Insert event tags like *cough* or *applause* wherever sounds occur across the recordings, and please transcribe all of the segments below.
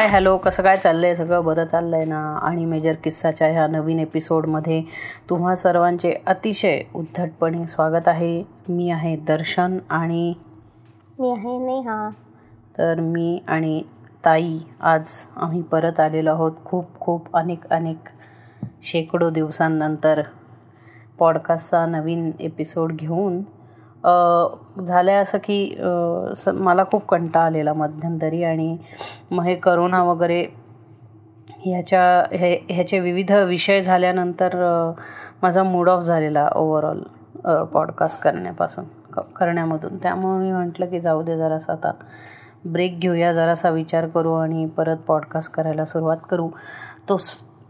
Hi hello कसं काय चाललं आहे सगळं बरं चाललं आहे ना? आणि मेजर किस्साच्या ह्या नवीन एपिसोडमध्ये तुम्हा सर्वांचे अतिशय उद्धटपणे स्वागत आहे. मी आहे दर्शन आणि मी आहे नेहा. तर मी आणि ताई आज आम्ही परत आलेलो आहोत खूप खूप अनेक अनेक शेकडो दिवसांनंतर पॉडकास्टचा नवीन एपिसोड घेऊन. झालं आहे असं की स मला खूप कंटाळा आलेला मध्यंतरी आणि मग हे करोना वगैरे ह्याच्या हे ह्याचे विविध विषय झाल्यानंतर माझा मूड ऑफ झालेला ओव्हरऑल पॉडकास्ट करण्यापासून क करण्यामधून. त्यामुळे मी म्हटलं की जाऊ दे जरासा आता. ब्रेक घेऊया जरासा विचार करू आणि परत पॉडकास्ट करायला सुरुवात करू. तो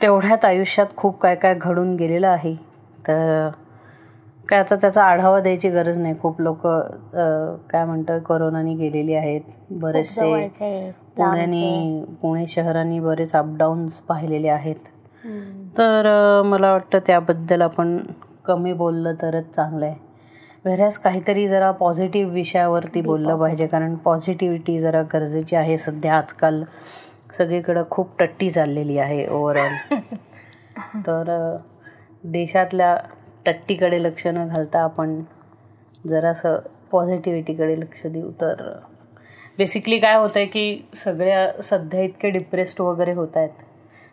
तेवढ्यात आयुष्यात खूप काय काय घडून गेलेलं आहे. तर काय आता त्याचा आढावा द्यायची गरज नाही. खूप लोक काय म्हणतात कोरोनानी गेलेली आहेत. बरेचसे पुण्याने पुणे शहरांनी बरेच अपडाऊन्स पाहिलेले आहेत. तर मला वाटतं त्याबद्दल आपण कमी बोललं तरच चांगलं आहे व्हेऱ्यास काहीतरी जरा पॉझिटिव्ह विषयावरती बोललं पाहिजे. कारण पॉझिटिव्हिटी जरा गरजेची आहे. सध्या आजकाल सगळीकडं खूप टट्टी चाललेली आहे ओव्हरऑल *laughs* तर देशातल्या टट्टीकडे लक्ष न घालता आपण जरासं पॉझिटिव्हिटीकडे लक्ष देऊ. तर बेसिकली काय होतं आहे की सगळ्या सध्या इतके डिप्रेस्ड वगैरे होत आहेत.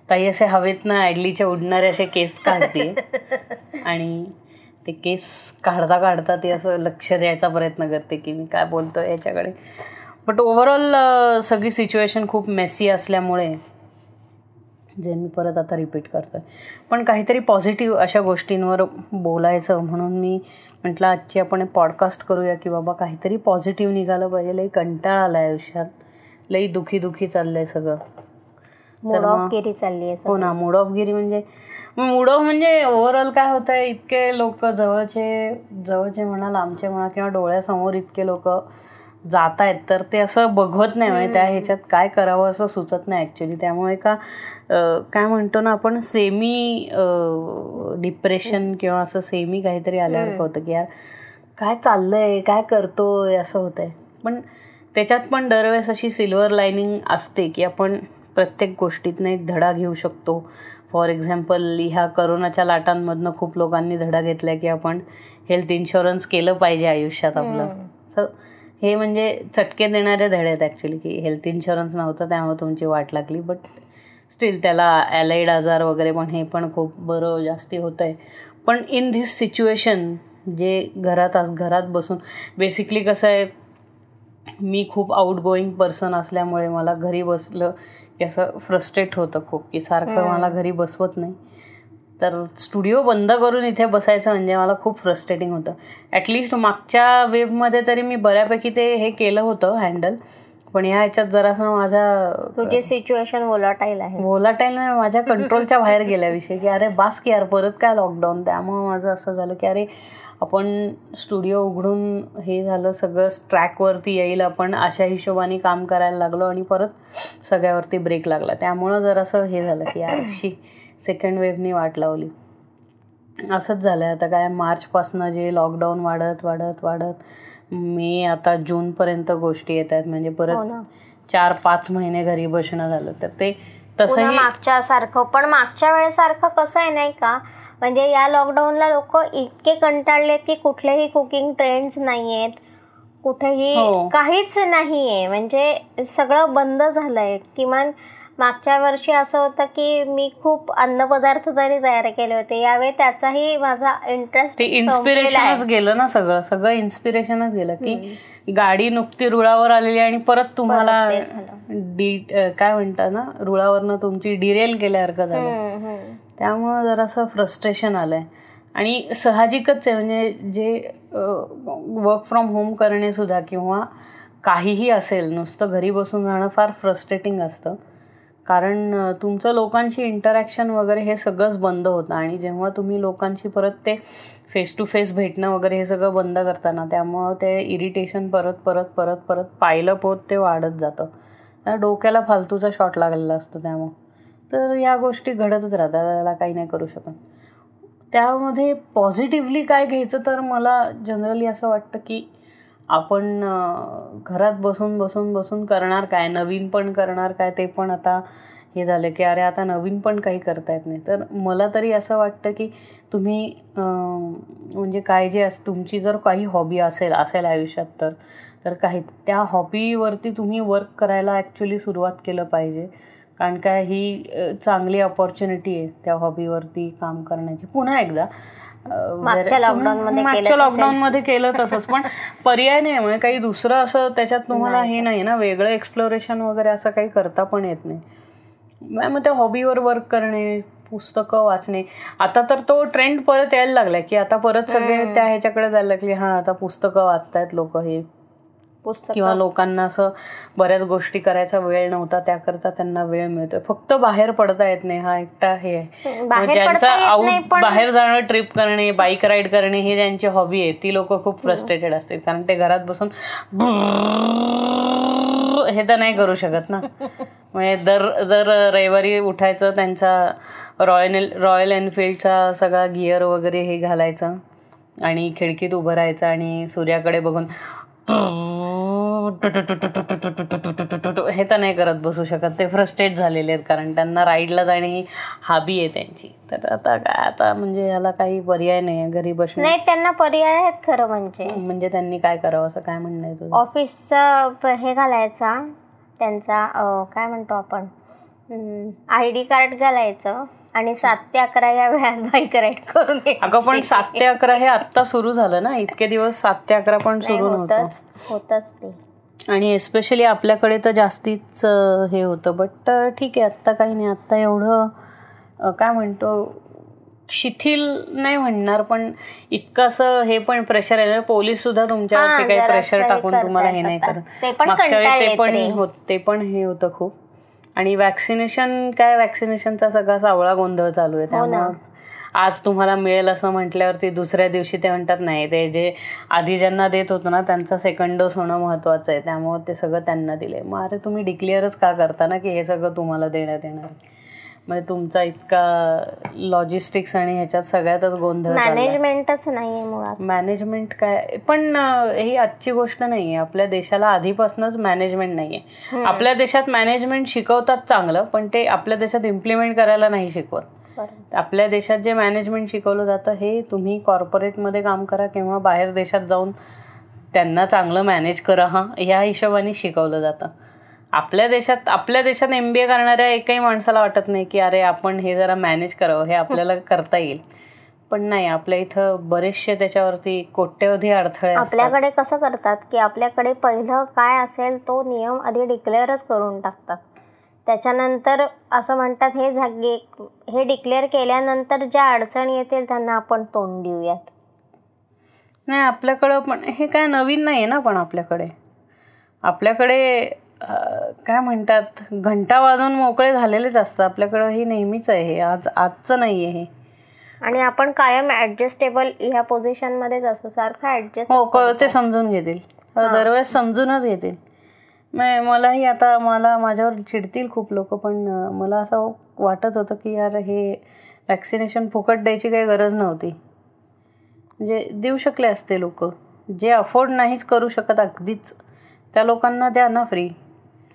ताई असे हवेतनं ॲडलीच्या उडणारे असे केस काढते. *laughs* आणि ते केस काढता काढता ते असं लक्ष द्यायचा प्रयत्न करते की मी काय बोलतो याच्याकडे. बट ओव्हरऑल सगळी सिच्युएशन खूप मेसी असल्यामुळे जे मी परत आता रिपीट करतो आहे पण काहीतरी पॉझिटिव्ह अशा गोष्टींवर बोलायचं म्हणून मी म्हटलं आजची आपण पॉडकास्ट करूया की बाबा काहीतरी पॉझिटिव्ह निघालं पाहिजे. लई कंटाळा आला आहे आयुष्यात. लई दुखी दुखी चाललं आहे सगळं मूड ऑफ गिरी चालली आहे हो ना मूड ऑफ गिरी म्हणजे मूड ऑफ म्हणजे ओव्हरऑल काय होतं आहे इतके लोक जवळचे जवळचे म्हणा लांबचे म्हणा किंवा डोळ्यासमोर इतके लोक जात आहेत तर ते असं बघवत नाही म्हणजे त्या ह्याच्यात काय करावं असं सुचत नाही ॲक्च्युली त्यामुळे का काय म्हणतो ना आपण सेमी डिप्रेशन किंवा असं सेमी काहीतरी आल्यासारखं होतं की यार काय चाललंय काय करतोय असं होतं आहे पण त्याच्यात पण दरवेळेस अशी सिल्वर लाईनिंग असते की आपण प्रत्येक गोष्टीतनं एक धडा घेऊ शकतो. फॉर एक्झाम्पल ह्या करोनाच्या लाटांमधनं खूप लोकांनी धडा घेतला की आपण हेल्थ इन्शुरन्स केलं पाहिजे आयुष्यात आपलं. हे म्हणजे चटके देणारे धडे आहेत ॲक्च्युली की हेल्थ इन्शुरन्स नव्हतं त्यामुळे तुमची वाट लागली. बट स्टील त्याला ॲलाइड आजार वगैरे पण हे पण खूप बरं जास्ती होतं आहे पण इन धिस सिच्युएशन जे घरात घरात बसून बेसिकली कसं आहे मी खूप आउट गोईंग पर्सन असल्यामुळे मला घरी बसलं की असं फ्रस्ट्रेट होतं खूप की सारखं मला घरी बसवत नाही. तर स्टुडिओ बंद करून इथे बसायचं म्हणजे मला खूप फ्रस्ट्रेटिंग होतं. ॲटलिस्ट मागच्या वेबमध्ये तरी मी बऱ्यापैकी ते हे केलं होतं हँडल पण या ह्याच्यात जरासं माझ्या तुझी सिच्युएशन वोलाटाईल आहे. वोलाटाईल माझ्या कंट्रोलच्या बाहेर गेल्याविषयी की अरे बास की यार परत काय लॉकडाऊन त्यामुळं माझं असं झालं की अरे आपण स्टुडिओ उघडून हे झालं सगळं ट्रॅकवरती येईल आपण अशा हिशोबाने काम करायला लागलो आणि परत सगळ्यावरती ब्रेक लागला. त्यामुळं जरासं हे झालं की यारशी सेकंड वेव्हनी वाट लावली. असंच झालं आहे आता काय मार्चपासनं जे लॉकडाऊन वाढत वाढत वाढत मे आता जूनपर्यंत गोष्टी येत आहेत. म्हणजे परत चार पाच महिने घरी बसणं झालं. तर ते तसं मागच्या सारखं पण मागच्या वेळेसारखं कसं आहे नाही का? म्हणजे या लॉकडाऊनला लोक इतके कंटाळलेत की कुठलेही कुकिंग ट्रेंड्स नाही आहेत कुठेही काहीच नाही आहे म्हणजे सगळं बंद झालंय. किमान मागच्या वर्षी असं होतं की मी खूप अन्नपदार्थ तरी तयार केले होते. यावेळी त्याचाही माझा इंटरेस्ट इन्स्पिरेशनच गेलं ना सगळं. सगळं इन्स्पिरेशनच गेलं की गाडी नुकती रुळावर आलेली आणि परत तुम्हाला डी काय म्हणतात ना रुळावरनं तुमची डिरेल केल्यासारखं झालं. त्यामुळं जरासं फ्रस्ट्रेशन आलंय. आणि साहजिकच आहे म्हणजे जे वर्क फ्रॉम होम करणे सुद्धा किंवा काहीही असेल नुसतं घरी बसून जाणं फार फ्रस्ट्रेटिंग असतं. कारण तुमचं लोकांशी इंटरॅक्शन वगैरे हे सगळंच बंद होतं आणि जेव्हा तुम्ही लोकांशी परत ते फेस टू फेस भेटणं वगैरे हे सगळं बंद करताना त्यामुळं ते इरिटेशन परत परत परत परत पाहिलं पोत ते वाढत जातं. डोक्याला फालतूचा शॉट लागलेला असतो त्यामुळं. तर या गोष्टी घडतच राहतात त्याला काही नाही करू शकत. त्यामध्ये पॉझिटिव्हली काय घ्यायचं तर मला जनरली असं वाटतं की आपण घरात बसून बसून बसून करणार काय? नवीन पण करणार काय? ते पण आता हे झालं की अरे आता नवीन पण काही करता येत नाही. तर मला तरी असं वाटतं की तुम्ही म्हणजे काय जे अस तुमची जर काही हॉबी असेल असेल आयुष्यात तर तर काही त्या हॉबीवरती तुम्ही वर्क करायला ॲक्च्युली सुरुवात केलं पाहिजे. कारण काय ही चांगली अपॉर्च्युनिटी आहे त्या हॉबीवरती काम करण्याची. पुन्हा एकदा मागच्या लॉकडाऊन मध्ये केलं तसंच. पण पर्याय नाही म्हणजे काही दुसरं असं त्याच्यात तुम्हाला हे नाही ना वेगळं एक्सप्लोरेशन वगैरे असं काही करता पण येत नाही. मग त्या हॉबीवर वर्क करणे पुस्तकं वाचणे. आता तर तो ट्रेंड परत यायला लागलाय की आता परत सगळे त्या ह्याच्याकडे जायला लागले हा आता पुस्तकं वाचतायत लोक हे. किंवा लोकांना असं बऱ्याच गोष्टी करायचा वेळ नव्हता त्याकरता त्यांना वेळ मिळतोय. फक्त बाहेर पडता येत नाही हा एकटा हे आहे. ज्यांचा आउट बाहेर जाणं ट्रिप करणे बाईक राईड करणे हे ज्यांची हॉबी आहे ती लोक खूप फ्रस्ट्रेटेड असतात कारण ते घरात बसून हे तर नाही करू शकत ना म्हणजे दर दर रविवारी उठायचं त्यांचा रॉयल रॉयल एनफिल्डचा सगळा गिअर वगैरे हे घालायचं आणि खिडकीत उभं राहायचं आणि सूर्याकडे बघून हे तर नाही करत बसू शकत. ते फ्रस्ट्रेट झालेले आहेत कारण त्यांना राईडला जाणे ही हाबी आहे त्यांची. तर आता काय आता म्हणजे याला काही पर्याय नाही घरी बसून नाही त्यांना पर्याय आहेत खरं म्हणजे. म्हणजे त्यांनी काय करावं असं काय म्हणणं आहे तुझं? ऑफिसचा हे घालायचा त्यांचा काय म्हणतो आपण? आय डी कार्ड घालायचं आणि सात ते अकरा या वेळात बाईक राईड करून अगं पण सात ते अकरा हे आत्ता सुरू झालं ना. इतके दिवस सात ते अकरा पण सुरू नव्हतं. होतच ते आणि एस्पेशली आपल्याकडे तर जास्तीच हे होतं. बट ठीक आहे आत्ता काही नाही. आत्ता एवढं काय म्हणतो शिथिल नाही म्हणणार पण इतकं असं हे पण प्रेशर आहे पोलीस सुद्धा तुमच्यावरती काही प्रेशर टाकून तुम्हाला हे नाही करत. मागच्या वेळी ते पण होत ते पण हे होतं खूप. आणि वॅक्सिनेशन काय वॅक्सिनेशनचा सगळा सावळा गोंधळ चालू आहे. हो त्यामुळे आज तुम्हाला मिळेल असं म्हटल्यावरती दुसऱ्या दिवशी ते म्हणतात नाही ते जे आधी ज्यांना देत होतं ना त्यांचा सेकंड डोस होणं महत्वाचं आहे. त्यामुळे ते सगळं त्यांना दिले मग अरे तुम्ही डिक्लेअरच का करता ना की हे सगळं तुम्हाला देण्यात येणार? म्हणजे तुमचा इतका लॉजिस्टिक्स आणि ह्याच्यात सगळ्यातच गोंधळ मॅनेजमेंटच नाही मुळात. मॅनेजमेंट काय? पण ही आजची गोष्ट नाही आहे आपल्या देशाला आधीपासूनच मॅनेजमेंट नाही आहे आपल्या देशात मॅनेजमेंट शिकवतात चांगलं पण ते आपल्या देशात इम्प्लिमेंट करायला नाही शिकवत. आपल्या देशात जे मॅनेजमेंट शिकवलं जातं हे तुम्ही कॉर्पोरेटमध्ये काम करा किंवा बाहेर देशात जाऊन त्यांना चांगलं मॅनेज करा हा या हिशोबाने शिकवलं जातं. आपल्या देशात आपल्या देशात एम बी ए करणाऱ्या एकही माणसाला वाटत नाही की अरे आपण हे जरा मॅनेज करावं हे आपल्याला *laughs* करता येईल. पण नाही आपल्या इथं बरेचसे त्याच्यावरती कोट्यवधी अडथळे आपल्याकडे कसं करतात की आपल्याकडे पहिलं काय असेल तो नियम आधी डिक्लेअरच करून टाकतात. त्याच्यानंतर असं म्हणतात हे जागे हे डिक्लेअर केल्यानंतर ज्या अडचणी येतील त्यांना आपण तोंड देऊयात. नाही आपल्याकडं पण हे काय नवीन नाही आहे ना पण आपल्याकडे. आपल्याकडे काय म्हणतात घंटा वाजून मोकळे झालेलेच असतं आपल्याकडं हे नेहमीच आहे हे आज आजचं नाही आहे हे. आणि आपण कायम ऍडजस्टेबल ह्या पोझिशन मध्येच असतो. सारखं ऍडजस्ट हो ते समजून घेतील. दरवेळेस समजूनच घेतील. मलाही आता मला माझ्यावर चिडतील खूप लोक पण मला असं वाटत होतं की यार हे वॅक्सिनेशन फुकट द्यायची काही गरज नव्हती. म्हणजे देऊ शकले असते लोक. जे अफोर्ड नाहीच करू शकत अगदीच. त्या लोकांना द्या ना फ्री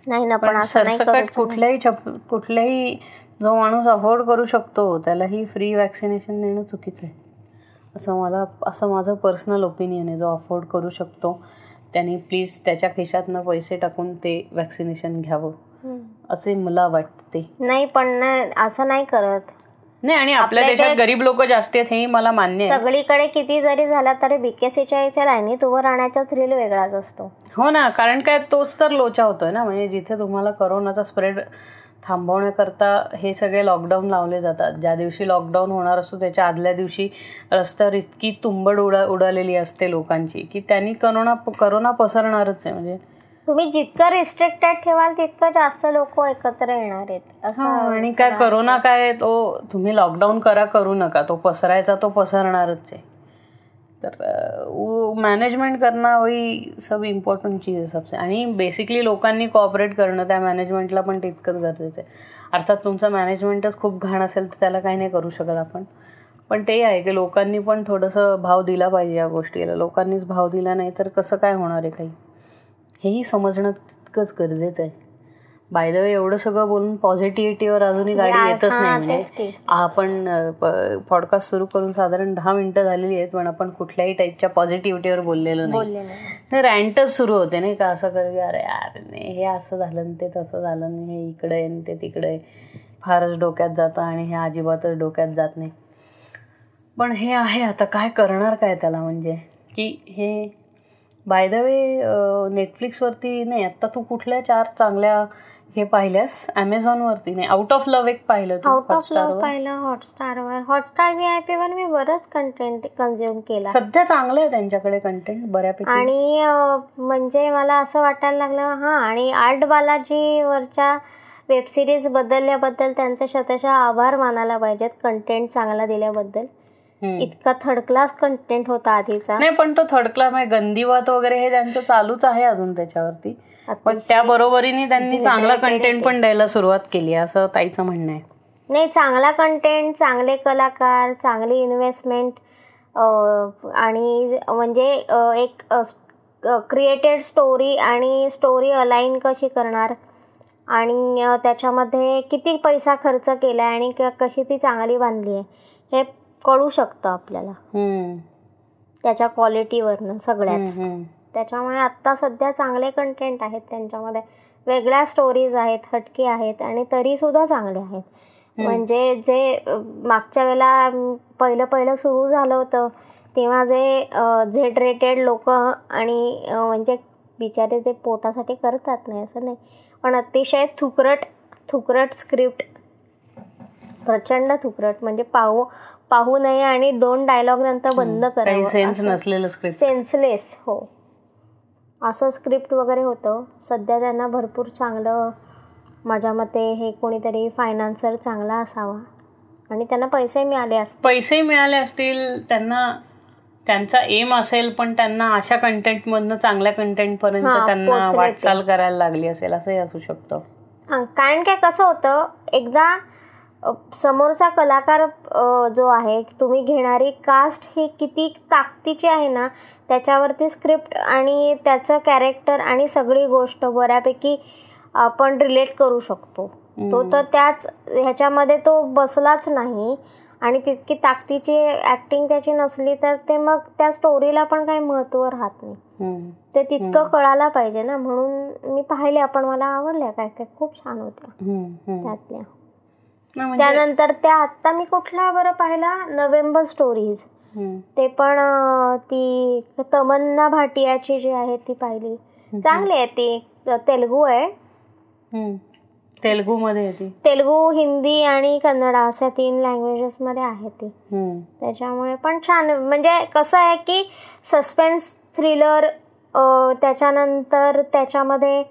नाही ना पण सरसकट कुठल्याही छप कुठल्याही जो माणूस अफोर्ड करू शकतो त्यालाही फ्री वॅक्सिनेशन देणं चुकीचं आहे. असं मला असं माझं पर्सनल ओपिनियन आहे जो अफोर्ड करू शकतो. त्यांनी प्लीज त्याच्या खिशातनं पैसे टाकून ते वॅक्सिनेशन घ्यावं. असे मला वाटते. नाही पण असं नाही करत. नाही आणि आपल्या देशात गरीब लोक जास्त आहेत हेही मला मान्य आहे. सगळीकडे किती जरी झाला तरी बीकेसीच्या इथे लाईनीत उभं राहण्याचा थ्रिल वेगळाच असतो. हो ना कारण काय तोच तर लोचा होतोय ना म्हणजे जिथे तुम्हाला करोनाचा स्प्रेड थांबवण्याकरता हे सगळे लॉकडाऊन लावले जातात. ज्या दिवशी लॉकडाऊन होणार असतो त्याच्या आदल्या दिवशी रस्त्यावर इतकी तुंबड उडा उडालेली असते लोकांची की त्यांनी करोना करोना पसरणारच आहे. म्हणजे तुम्ही जितकं रिस्ट्रिक्टेड ठेवाल तितकं जास्त लोक एकत्र येणार आहेत. असं आणि काय करोना काय तो तुम्ही लॉकडाऊन करा करू नका. तो पसरायचा तो पसरणारच आहे. तर मॅनेजमेंट करणं वही सब इम्पॉर्टंट चीज आहे सबसे. आणि बेसिकली लोकांनी कॉपरेट करणं त्या मॅनेजमेंटला पण तितकंच गरजेचं आहे. अर्थात तुमचं मॅनेजमेंटच खूप घाण असेल तर त्याला काही नाही करू शकत आपण. पण ते आहे की लोकांनी पण थोडंसं भाव दिला पाहिजे या गोष्टीला. लोकांनीच भाव दिला नाही तर कसं काय होणार आहे काही? हेही समजणं तितकंच गरजेचं आहे. बाय द वे एवढं सगळं बोलून पॉझिटिव्हिटीवर अजूनही गाडी येतच नाही म्हणजे आपण पॉडकास्ट सुरू करून साधारण दहा मिनिटं झालेली आहेत पण आपण कुठल्याही टाईपच्या पॉझिटिव्हिटीवर बोललेलो नाही. रँटच सुरू होते नाही का? असं कर अरे यार नाही हे असं झालं ते तसं झालं नाही हे इकडे आहे ते तिकडे. फारच डोक्यात जातं आणि हे अजिबातच डोक्यात जात नाही. पण हे आहे आता काय करणार काय त्याला म्हणजे? की हे बाय द वे नेटफ्लिक्सवरती नाही आत्ता तू कुठल्या चार चांगल्या हे पाहिल्यास? अमेझॉनवरती नाही आउट ऑफ लव्ह एक पाहिलं आउट ऑफ लव्ह पाहिलं हॉटस्टारवर हॉटस्टार व्ही आय पी वर मी बरंच कंटेंट कन्झ्युम केला. सध्या चांगलं आहे त्यांच्याकडे कंटेंट बऱ्यापैकी. आणि म्हणजे मला असं वाटायला लागलं हा आणि आर्ट बालाजी वरच्या वेब सिरीज बदलल्याबद्दल त्यांचे शतशः आभार मानायला पाहिजेत कंटेंट चांगला दिल्याबद्दल. इतका थर्ड क्लास कंटेंट होता आधीचा. नाही पण तो थर्ड क्लास म्हणजे गंदीवात वगैरे हे त्यांचं चालूच आहे अजून त्याच्यावरती. पण त्या बरोबरीने त्यांनी चांगला कंटेंट पण द्यायला सुरुवात केली असं ताईचं म्हणणं आहे. नाही चांगला कंटेंट चांगले कलाकार चांगली इन्व्हेस्टमेंट आणि म्हणजे एक क्रिएटेड स्टोरी आणि स्टोरी अलाइन कशी करणार? आणि त्याच्यामध्ये किती पैसा खर्च केला आणि कशी ती चांगली बांधली आहे? हे कळू शकतं आपल्याला. त्याच्या क्वालिटीवरनं सगळ्याच. त्याच्यामुळे आत्ता सध्या चांगले कंटेंट आहेत त्यांच्यामध्ये. वेगळ्या स्टोरीज आहेत हटके आहेत आणि तरी सुद्धा चांगले आहेत. म्हणजे जे मागच्या वेळेला पहिलं पहिलं सुरू झालं होतं तेव्हा जे झेड रेटेड लोक आणि म्हणजे बिचारे ते पोटासाठी करतात नाही असं नाही. पण अतिशय थुकरट थुकरट स्क्रिप्ट प्रचंड थुकरट म्हणजे पाहू पाहू नये आणि दोन डायलॉग नंतर बंद करावं सेन्स नसलेलं स्क्रिप्ट सेन्सलेस हो. असं स्क्रिप्ट वगैरे होतं. सध्या त्यांना भरपूर चांगलं माझ्या मते हे कोणीतरी फायनान्सर चांगला असावा. आणि त्यांना पैसे मिळाले असतील. पैसे मिळाले असतील त्यांना त्यांचा एम असेल पण त्यांना अशा कंटेंटमधनं चांगल्या कंटेंटपर्यंत त्यांना वाटचाल करायला लागली असेल असंही असू शकतं. कारण काय कसं होतं एकदा समोरचा कलाकार जो आहे तुम्ही घेणारी कास्ट ही किती ताकदीची आहे ना त्याच्यावरती स्क्रिप्ट आणि त्याचं कॅरेक्टर आणि सगळी गोष्ट बऱ्यापैकी आपण रिलेट करू शकतो. तो तर त्याच ह्याच्यामध्ये तो बसलाच नाही आणि तितकी ताकदीची ऍक्टिंग त्याची नसली तर ते मग त्या स्टोरीला पण काही महत्त्व राहत नाही. ते तितकं कळायला पाहिजे ना म्हणून मी पाहिले पण मला आवडल्या काय काय खूप छान होत्या. त्यातल्या. त्यानंतर त्या आता मी कुठला बरं पाहिला? नोव्हेंबर स्टोरीज ते पण ती तमन्ना भाटियाची जी आहे ती पाहिली. चांगली आहे ती. तेलगू आहे. तेलगू मध्ये तेलगू हिंदी आणि कन्नड अशा तीन लँग्वेजेस मध्ये आहे ती. त्याच्यामुळे पण छान म्हणजे कसं आहे की सस्पेन्स थ्रिलर त्याच्यानंतर त्याच्यामध्ये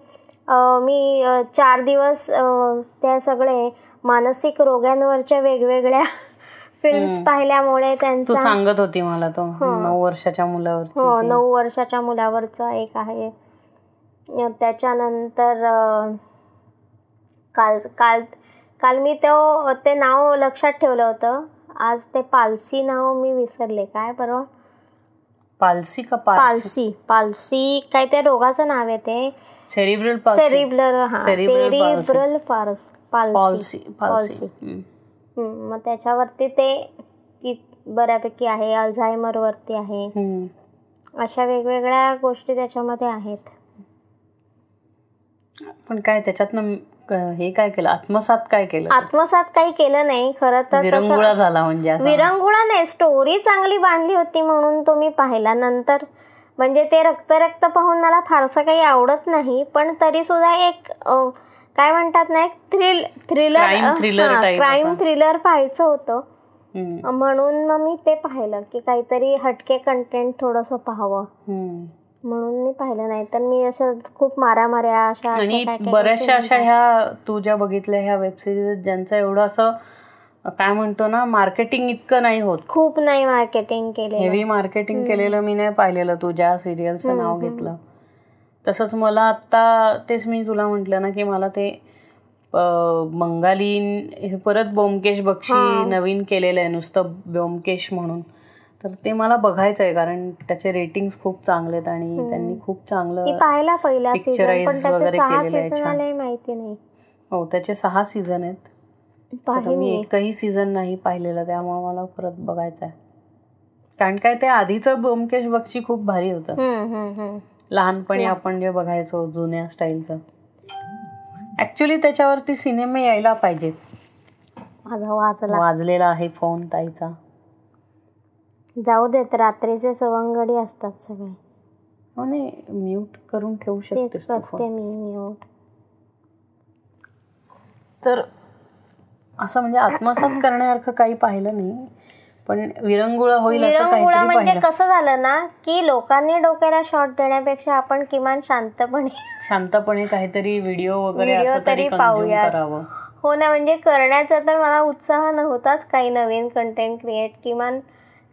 मी चार दिवस त्या सगळे मानसिक रोगांवरच्या वेगवेगळ्या *laughs* फिल्म्स पाहिल्यामुळे त्यांचा सांगत होती मला तो नऊ वर्षाच्या मुलावर हो नऊ वर्षाच्या मुलावरचा एक आहे. त्याच्यानंतर काल काल काल मी तो ते नाव लक्षात ठेवलं होतं. आज ते पालसी नाव मी विसरले. काय बरोबर पालसी का पालसी? पालसी. काय त्या रोगाचं नाव आहे ते. सेरिब्रल सेरिब्रल हा. Cerebral palsy. पालसी मग त्याच्यावरती ते बऱ्यापैकी आहे अल्झायमर वरती आहे अशा वेगवेगळ्या गोष्टी त्याच्यामध्ये आहेत. पण काय त्याच्यातनं हे काय केलं? आत्मसात काय केलं आत्मसात काही केलं नाही खरं तर विरंगुळा झाला म्हणजे विरंगुळा नाही स्टोरी चांगली बांधली होती म्हणून तो मी पाहिला. नंतर म्हणजे ते रक्त रक्त पाहून मला फारसं काही आवडत नाही पण तरी सुद्धा एक काय म्हणतात ना एक थ्रिल थ्रिलर क्राईम थ्रिलर पाहायचं होतं. म्हणून मग मी ते पाहिलं की काहीतरी हटके कंटेंट थोडस पाहावं. म्हणून मी पाहिलं नाही तर मी असं खूप माऱ्या अशा आणि बऱ्याचशा अशा ह्या तू ज्या बघितल्या ह्या वेबसिरीज ज्यांचं एवढं असं काय म्हणतो ना मार्केटिंग इतकं नाही होत. खूप नाही मार्केटिंग केलं हेवी मार्केटिंग केलेलं मी नाही पाहिलेलं तू ज्या सिरियलचं नाव घेतलं. तसंच मला आत्ता तेच मी तुला म्हटलं ना की मला ते बंगाली हे परत बोमकेश बक्षी नवीन केलेलं आहे नुसतं ब्योमकेश म्हणून. तर ते मला बघायचं आहे कारण त्याचे रेटिंग्स खूप चांगले आहेत आणि त्यांनी खूप चांगलं पाहिला पहिला वगैरे केलेलं आहे छान. माहिती नाही. हो त्याचे सहा सीझन आहेत. मी एकही सीझन नाही पाहिलेलं त्यामुळे मला परत बघायचं आहे. कारण काय ते आधीचं ब्योमकेश बक्षी खूप भारी होतं. लहानपणी आपण जे बघायचो जुन्या स्टाईलचं. ऍक्च्युली त्याच्यावरती सिनेमे यायला पाहिजेत. वाजलेला आहे फोन ताईचा. जाऊ देत रात्रीचे सवंगडी असतात सगळे. हो नाही म्यूट करून ठेवू शकते मी म्यूट. तर असं म्हणजे आत्मसात करण्यासारखं काही पाहिलं नाही. पण विरंगुळा होईल असं म्हणजे कसं झालं ना की लोकांनी डोक्याला शॉट देण्यापेक्षा आपण किमान शांतपणे शांतपणे काहीतरी व्हिडिओ वगैरे असं तरी करावं. हो ना म्हणजे करण्याचा तर मला उत्साह नव्हताच काही नवीन कंटेंट क्रिएट किमान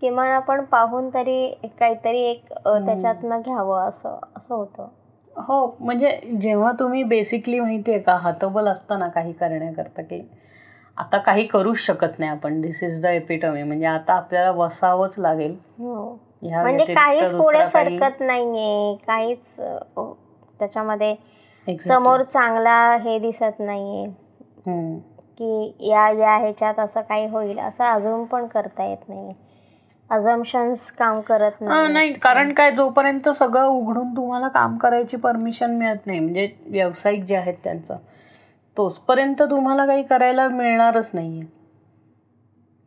किमान आपण पाहून तरी काहीतरी एक त्याच्यातनं घ्यावं असं असं होतं. हो म्हणजे जेव्हा तुम्ही बेसिकली माहिती आहे का हातबल असताना काही करण्याकरता की आता काही करूच शकत नाही आपण. दिस इज द एपिटमी म्हणजे आता आपल्याला बसावंच लागेल. हो. म्हणजे काहीच पुढे सरकत नाहीये. काहीच त्याच्यामध्ये समोर चांगला हे दिसत नाहीये. की या या ह्याच्यात असं काही होईल असं अजून पण करता येत नाही अजम्पन्स काम करत नाही कारण काय जोपर्यंत सगळं उघडून तुम्हाला काम करायची परमिशन मिळत नाही म्हणजे व्यावसायिक जे आहेत त्यांचं तोचपर्यंत तुम्हाला काही करायला मिळणारच नाहीये.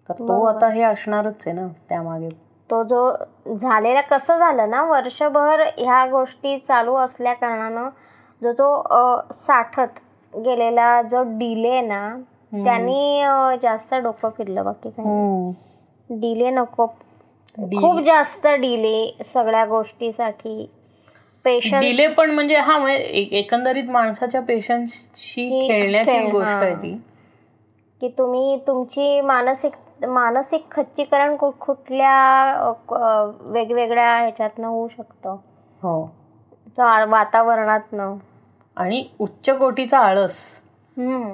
तर तो आता हे असणारच आहे ना त्यामागे. तो जो झालेला कसं झालं ना वर्षभर ह्या गोष्टी चालू असल्या कारणानं जो तो साठत गेलेला जो डिले ना त्यांनी जास्त डोकं फिरलं बाकी काही डिले नको. खूप जास्त डिले सगळ्या गोष्टीसाठी. पेशन्स डिले पण म्हणजे हा एकंदरीत माणसाच्या पेशन्सशी खेळण्याची गोष्ट आहे ती. की तुम्ही तुमची मानसिक मानसिक खच्चीकरण कुठल्या वेगवेगळ्या ह्याच्यातनं होऊ शकतं? हो. वातावरणातनं. आणि उच्च कोटीचा आळस.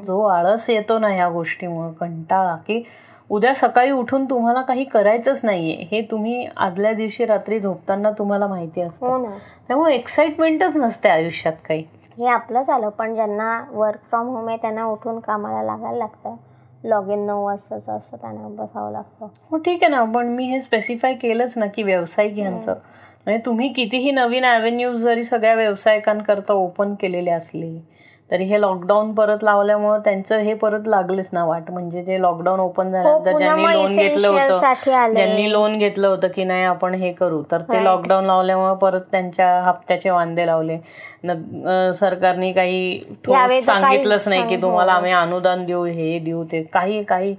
जो आळस येतो ना ह्या गोष्टीमुळे कंटाळा की उद्या सकाळी उठून तुम्हाला काही करायचंच नाहीये. हे तुम्ही आदल्या दिवशी रात्री झोपताना तुम्हाला माहिती असतं. हो त्यामुळे एक्साइटमेंटच नसते आयुष्यात काही. हे आपलं झालं पण ज्यांना वर्क फ्रॉम होम आहे त्यांना उठून कामाला लागायला लागतं. लॉग इन नऊ वाजताच असं त्यांना बसावं लागतं. हो ठीक आहे ना पण मी हे स्पेसिफाय केलंच ना की व्यावसायिक यांचं म्हणजे तुम्ही कितीही नवीन ॲव्हेन्यूज जरी सगळ्या व्यावसायिकांकरता ओपन केलेले असले तरी हे लॉकडाऊन परत लावल्यामुळे त्यांचं हे परत लागलेच ना वाट. म्हणजे जे लॉकडाऊन ओपन झाल्यानंतर हो, ज्यांनी लोन घेतलं होतं ज्यांनी लोन घेतलं होतं की नाही आपण हे करू तर ते लॉकडाऊन लावल्यामुळे परत त्यांच्या हप्त्याचे वांदे लावले. सरकारने काही सांगितलंच नाही की तुम्हाला आम्ही अनुदान देऊ हे देऊ ते काही काही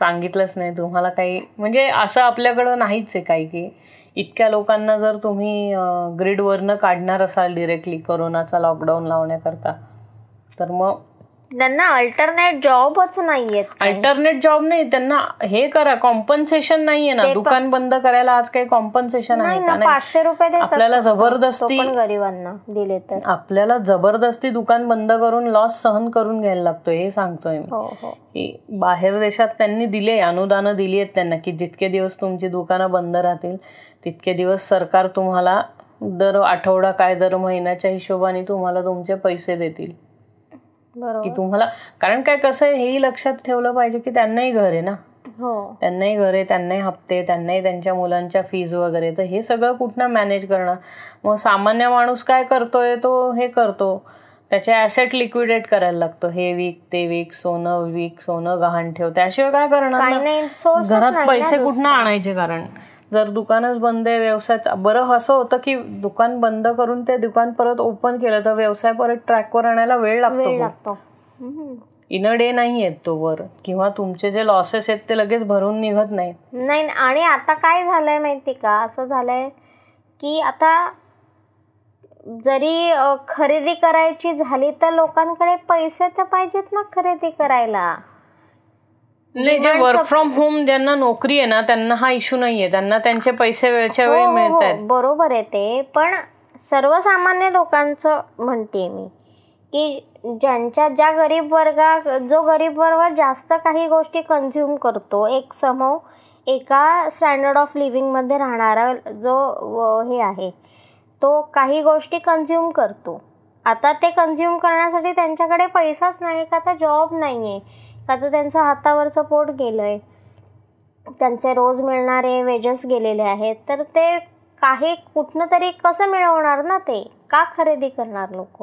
सांगितलंच नाही. तुम्हाला काही म्हणजे असं आपल्याकडं नाहीच आहे काही की इतक्या लोकांना जर तुम्ही ग्रीडवरनं काढणार असाल डिरेक्टली कोरोनाचा लॉकडाऊन लावण्याकरता तर मग त्यांना अल्टरनेट जॉबच नाहीये अल्टरनेट जॉब नाही त्यांना हे करा कॉम्पन्सेशन नाहीये ना. दुकान बंद करायला आज काही कॉम्पन्सेशन आहे पाचशे रुपये आपल्याला जबरदस्ती गरिबांना दिले तर. आपल्याला जबरदस्ती दुकान बंद करून लॉस सहन करून घ्यायला लागतोय हे सांगतोय मी. हो, हो. बाहेर देशात त्यांनी दिले अनुदानं दिली आहेत त्यांना की जितके दिवस तुमची दुकानं बंद राहतील तितके दिवस सरकार तुम्हाला दर आठवडा काय दर महिन्याच्या हिशोबाने तुम्हाला तुमचे पैसे देतील. की तुम्हाला कारण काय कसं आहे हेही लक्षात ठेवलं पाहिजे की त्यांनाही घर आहे ना. हो. त्यांनाही घर आहे त्यांनाही हप्ते त्यांनाही त्यांच्या मुलांच्या फीज वगैरे. तर हे सगळं कुठनं मॅनेज करणं मग सामान्य माणूस काय करतोय तो हे करतो. त्याचे ऍसेट लिक्विडेट करायला लागतो. हे वीक ते वीक सोनं वीक सोनं गहाण ठेव त्याशिवाय काय करणार घरात पैसे कुठनं आणायचे कारण? जर दुकानच बंद आहे व्यवसाय बरं असं होतं की दुकान बंद करून ते दुकान परत ओपन केलं तर व्यवसाय परत ट्रॅकवर आणायला वेळ लागतो इन डे नाही येत तो वर. किंवा तुमचे जे लॉसेस आहेत ते लगेच भरून निघत नाही नाही आणि आता काय झालंय माहिती का? असं झालंय की आता जरी खरेदी करायची झाली तर लोकांकडे पैसे तर पाहिजेत ना खरेदी करायला. नाही जे वर्क फ्रॉम होम ज्यांना नोकरी आहे ना त्यांना हा इश्यू नाहीये त्यांना त्यांचे पैसे वेळच्या वेळी हो, हो, मिळत आहेत बरोबर आहे ते. पण सर्वसामान्य लोकांचं म्हणते मी की ज्यांच्या ज्या गरीब वर्गा जो गरीब वर्ग जास्त काही गोष्टी कन्झ्युम करतो एक समूह एका स्टँडर्ड ऑफ लिव्हिंगमध्ये राहणारा जो हे आहे तो काही गोष्टी कन्झ्युम करतो. आता ते कन्झ्युम करण्यासाठी त्यांच्याकडे पैसाच नाही का? तर जॉब नाही आहे का तर त्यांचं हातावरचं पोट गेलं आहे त्यांचे रोज मिळणारे वेजेस गेलेले आहेत. तर ते काही कुठनं तरी कसं मिळवणार ना ते? का खरेदी करणार लोक?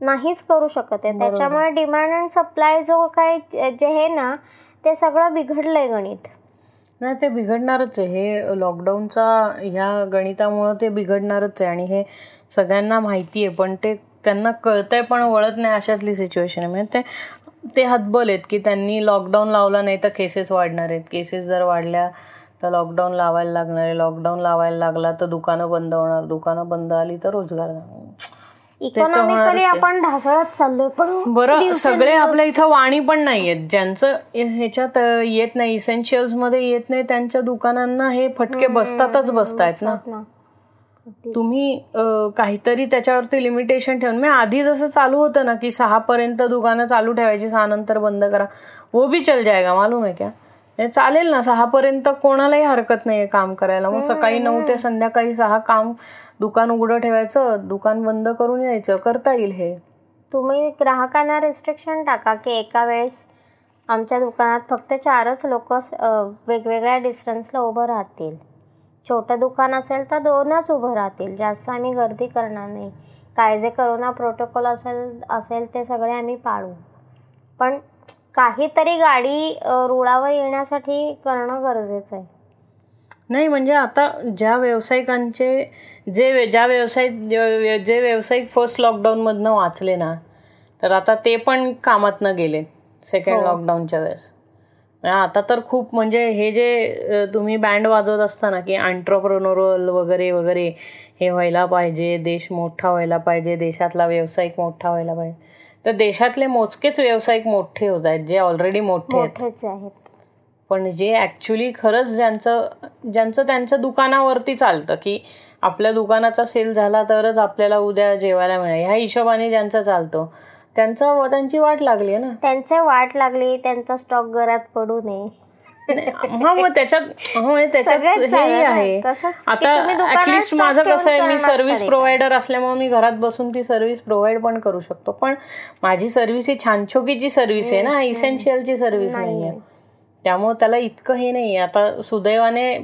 नाहीच करू शकत आहे. त्याच्यामुळे डिमांड अँड सप्लाय जो काय जे हे ना ते सगळं बिघडलंय गणित. नाही ते बिघडणारच आहे. हे लॉकडाऊनचा ह्या गणितामुळं ते बिघडणारच आहे. आणि हे सगळ्यांना माहिती आहे. पण ते त्यांना कळतंय पण वळत नाही अशातली सिच्युएशन आहे. म्हणजे ते ते हतबल आहेत की त्यांनी लॉकडाऊन लावला नाही तर केसेस वाढणार आहेत. केसेस जर वाढल्या तर लॉकडाऊन लावायला लागणार आहे. लॉकडाऊन लावायला लागला तर दुकानं बंद होणार. दुकानं बंद आली तर रोजगार इकॉनॉमिकली आपण ढासळत चाललोय पण बरं सगळे आपल्या इथं वाणी पण नाहीयेत. ज्यांचं ह्याच्यात येत नाही इसेन्शियल्समध्ये येत नाही त्यांच्या दुकानांना हे फटके बसतातच बसतायत ना. तुम्ही काहीतरी त्याच्यावरती लिमिटेशन ठेवून मी आधी जसं चालू होतं ना की सहा पर्यंत दुकानं चालू ठेवायची सहा नंतर बंद करा. वो भी चल जाएगा मालूम आहे क्या? चालेल ना सहा पर्यंत कोणालाही हरकत नाहीये काम करायला. मग सकाळी नऊ ते संध्याकाळी सहा काम दुकान उघडं ठेवायचं दुकान बंद करून यायचं. करता येईल हे. तुम्ही ग्राहकांना रिस्ट्रिक्शन टाका की एका वेळेस आमच्या दुकानात फक्त चारच लोक वेगवेगळ्या डिस्टन्सला उभं राहतील. छोटं दुकान असेल तर दोनच उभं राहतील. जास्त आम्ही गर्दी करणार नाही. काय जे करोना प्रोटोकॉल असेल असेल ते सगळे आम्ही पाळू. पण काहीतरी गाडी रुळावर येण्यासाठी करणं गरजेचं आहे. नाही म्हणजे आता ज्या व्यावसायिकांचे जे ज्या व्यवसाय जे व्यावसायिक फर्स्ट लॉकडाऊनमधनं वाचले ना तर आता ते पण कामातनं गेले सेकंड लॉकडाऊनच्या वेळेस. आता तर खूप म्हणजे हे जे तुम्ही बँड वाजवत असताना की अँट्रप्रनोरल वगैरे वगैरे हे व्हायला पाहिजे देश मोठा व्हायला पाहिजे देशातला व्यावसायिक मोठा व्हायला पाहिजे. तर देशातले मोजकेच व्यावसायिक मोठे होत आहेत जे ऑलरेडी मोठे आहेत. पण जे ऍक्च्युली खरंच ज्यांचं ज्यांचं त्यांचं दुकानावरती चालतं की आपल्या दुकानाचा सेल झाला तरच आपल्याला उद्या जेवायला मिळेल. ह्या हिशोबाने ज्यांचं चालतं. त्यांचं त्यांची वाट लागली ना. त्यांची वाट लागली त्यांचा स्टॉक घरात पडू नये. हा मग त्याच्यात त्याच्यात हे आहे. आता ऍटलिस्ट माझं कसं आहे मी सर्व्हिस प्रोव्हायडर असल्यामुळे मी घरात बसून ती सर्व्हिस प्रोव्हाइड पण करू शकतो. पण माझी सर्व्हिस ही छानछोकीची सर्व्हिस आहे ना इसेन्शियलची सर्व्हिस नाहीये. त्यामुळे त्याला इतकं हे नाही आता सुदैवाने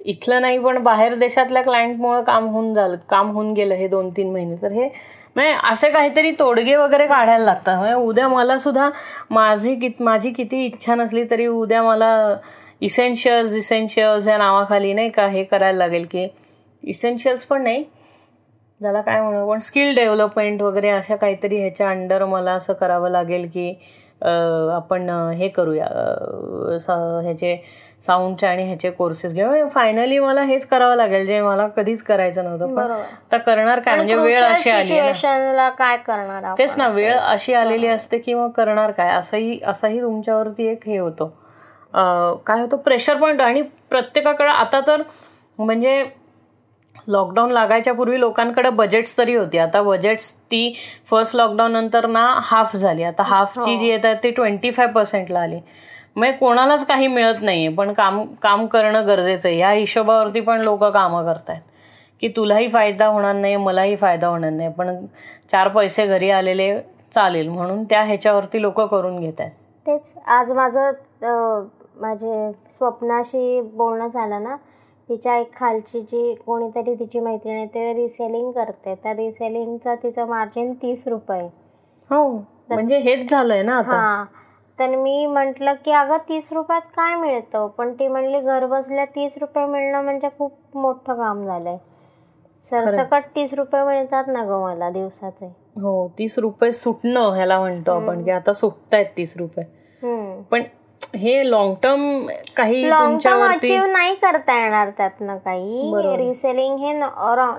इथलं नाही पण बाहेर देशातल्या क्लायंटमुळे काम होऊन झालं काम होऊन गेलं हे दोन तीन महिने. तर हे असे काहीतरी तोडगे वगैरे काढायला लागतात. म्हणजे उद्या मला सुद्धा माझी कित माझी किती इच्छा नसली तरी उद्या मला इसेन्शियल्स इसेन्शियल्स या नावाखाली नाही का हे करायला लागेल की इसेन्शियल्स पण नाही. ज्याला काय म्हणू पण स्किल डेव्हलपमेंट वगैरे अशा काहीतरी ह्याच्या अंडर मला असं करावं लागेल की आपण हे करूया ह्याचे साऊंडचे आणि ह्याचे कोर्सेस घेऊ फायनली मला हेच करावं लागेल जे मला कधीच करायचं नव्हतं. पण आता करणार काय? म्हणजे वेळ अशी आली काय करणार तेच ना वेळ अशी आलेली असते की मग करणार काय? असंही असंही तुमच्यावरती एक हे होतं. काय होतं? प्रेशर पॉईंट आणि प्रत्येकाकडे आता तर म्हणजे लॉकडाऊन लागायच्या पूर्वी लोकांकडे बजेट्स तरी होती. आता बजेट्स ती फर्स्ट लॉकडाऊन नंतर ना हाफ झाली. आता हाफची जी येत आहे ती ट्वेंटी फाय पर्सेंटला आली. म्हणजे कोणालाच काही मिळत नाहीये पण काम काम करणं गरजेचं आहे. या हिशोबावरती पण लोक कामं करतायत. की तुलाही फायदा होणार नाही मलाही फायदा होणार नाही. पण चार पैसे घरी आलेले चालेल म्हणून त्या ह्याच्यावरती लोक करून घेत आहेत तेच आज माझं माझे स्वप्नाशी बोलणं झालं ना तिच्या एक खालची जी कोणीतरी तिची मैत्रीण आहे ते रिसेलिंग करते. तर रिसेलिंगचं तिचं मार्जिन तीस रुपये हो म्हणजे हेच झालंय ना आता. तर मी म्हटलं की अगं तीस रुपयात काय मिळतं? पण ती म्हणली घर बसल्या तीस रुपये मिळणं म्हणजे खूप मोठं काम झालंय. सरसकट तीस रुपये मिळतात ना ग मला दिवसाचे. हो तीस रुपये सुटणं ह्याला म्हणतो आपण की आता सुटतायत तीस रुपये. पण हे लॉंग टर्म काही लॉंग टर्म अचीव नाही करता येणार त्यातनं काही. रिसेलिंग हे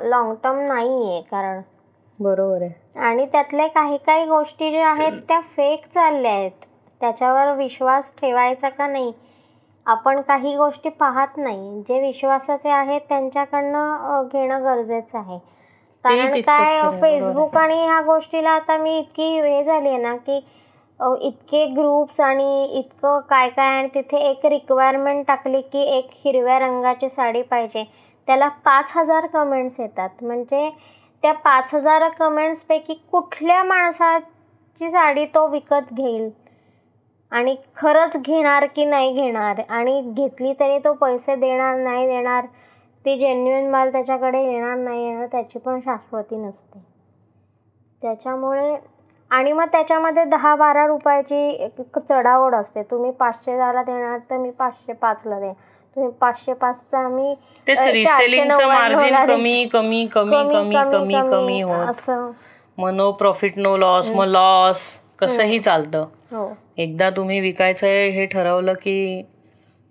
लॉंग टर्म नाहीये कारण. बरोबर आहे. आणि त्यातले काही काही गोष्टी ज्या आहेत त्या फेक चालल्या आहेत त्याच्यावर विश्वास ठेवायचा का नाही? आपण काही गोष्टी पाहत नाही. जे विश्वासाचे आहेत त्यांच्याकडनं घेणं गरजेचं आहे. कारण काय फेसबुक आणि ह्या गोष्टीला आता मी इतकी हे झाली आहे ना की इतके ग्रुप्स आणि इतकं काय काय आणि तिथे एक रिक्वायरमेंट टाकली की एक हिरव्या रंगाची साडी पाहिजे. त्याला पाच हजार कमेंट्स येतात. म्हणजे त्या पाच हजार कमेंट्सपैकी कुठल्या माणसाची साडी तो विकत घेईल? आणि खरंच घेणार की नाही घेणार? आणि घेतली तरी तो पैसे देणार नाही देणार? ती जेन्युइन माल त्याच्याकडे येणार नाही येणार त्याची पण शाश्वती नसते. त्याच्यामुळे आणि मग त्याच्यामध्ये दहा बारा रुपयाची चढावड असते. तुम्ही पाचशे पाचशेला देणार तर मी पाचशे पाचला दे तुम्ही पाचशे पाचचा मी मार्जिन कमी कमी कमी कमी कमी कमी असं. मग नो प्रॉफिट नो लॉस मग लॉस कसंही चालतं. एकदा तुम्ही विकायचं हे ठरवलं की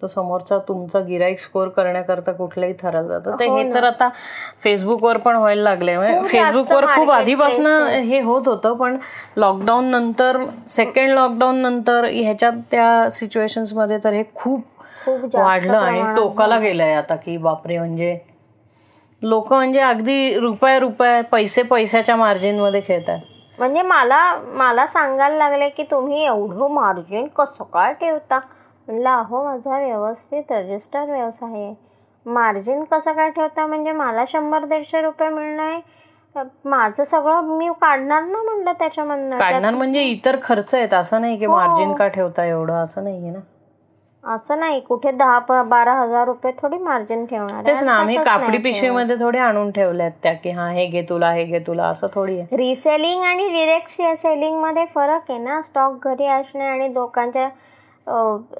तो समोरचा तुमचा गिराईक स्कोर करण्याकरता कुठलंही ठरवलं जातं. तर हो हे तर आता फेसबुकवर पण व्हायला लागले फेसबुकवर खूप आधीपासून हे होत होतं पण लॉकडाऊन नंतर सेकंड लॉकडाऊन नंतर ह्याच्यात त्या सिच्युएशन्समध्ये तर हे खूप वाढलं आणि टोकाला गेलंय आता की बापरे म्हणजे लोक म्हणजे अगदी रुपये रुपये पैसे पैशाच्या मार्जिनमध्ये खेळतात म्हणजे मला मला सांगायला लागले की तुम्ही एवढं मार्जिन कसं काय ठेवता? म्हणलं अहो माझा व्यवस्थित रजिस्टर व्यवसाय आहे. मार्जिन कसं काय ठेवता? म्हणजे मला शंभर दीडशे रुपये मिळणं आहे. माझं सगळं मी काढणार ना? म्हणलं त्याच्यामधनं काढणार म्हणजे इतर खर्च आहेत. असं नाही की मार्जिन हो. का ठेवता एवढं? असं नाहीये ना. असं नाही कुठे दहा बारा हजार रुपये थोडी मार्जिन ठेवणार तेच ना आम्ही कापडी पिशवीमध्ये थोडे आणून ठेवल्यात त्या की हा हे घे तुला हे घे तुला असं थोडी रिसेलिंग आणि डिरेक्ट सेलिंगमध्ये फरक आहे ना? स्टॉक घरी असणे आणि लोकांच्या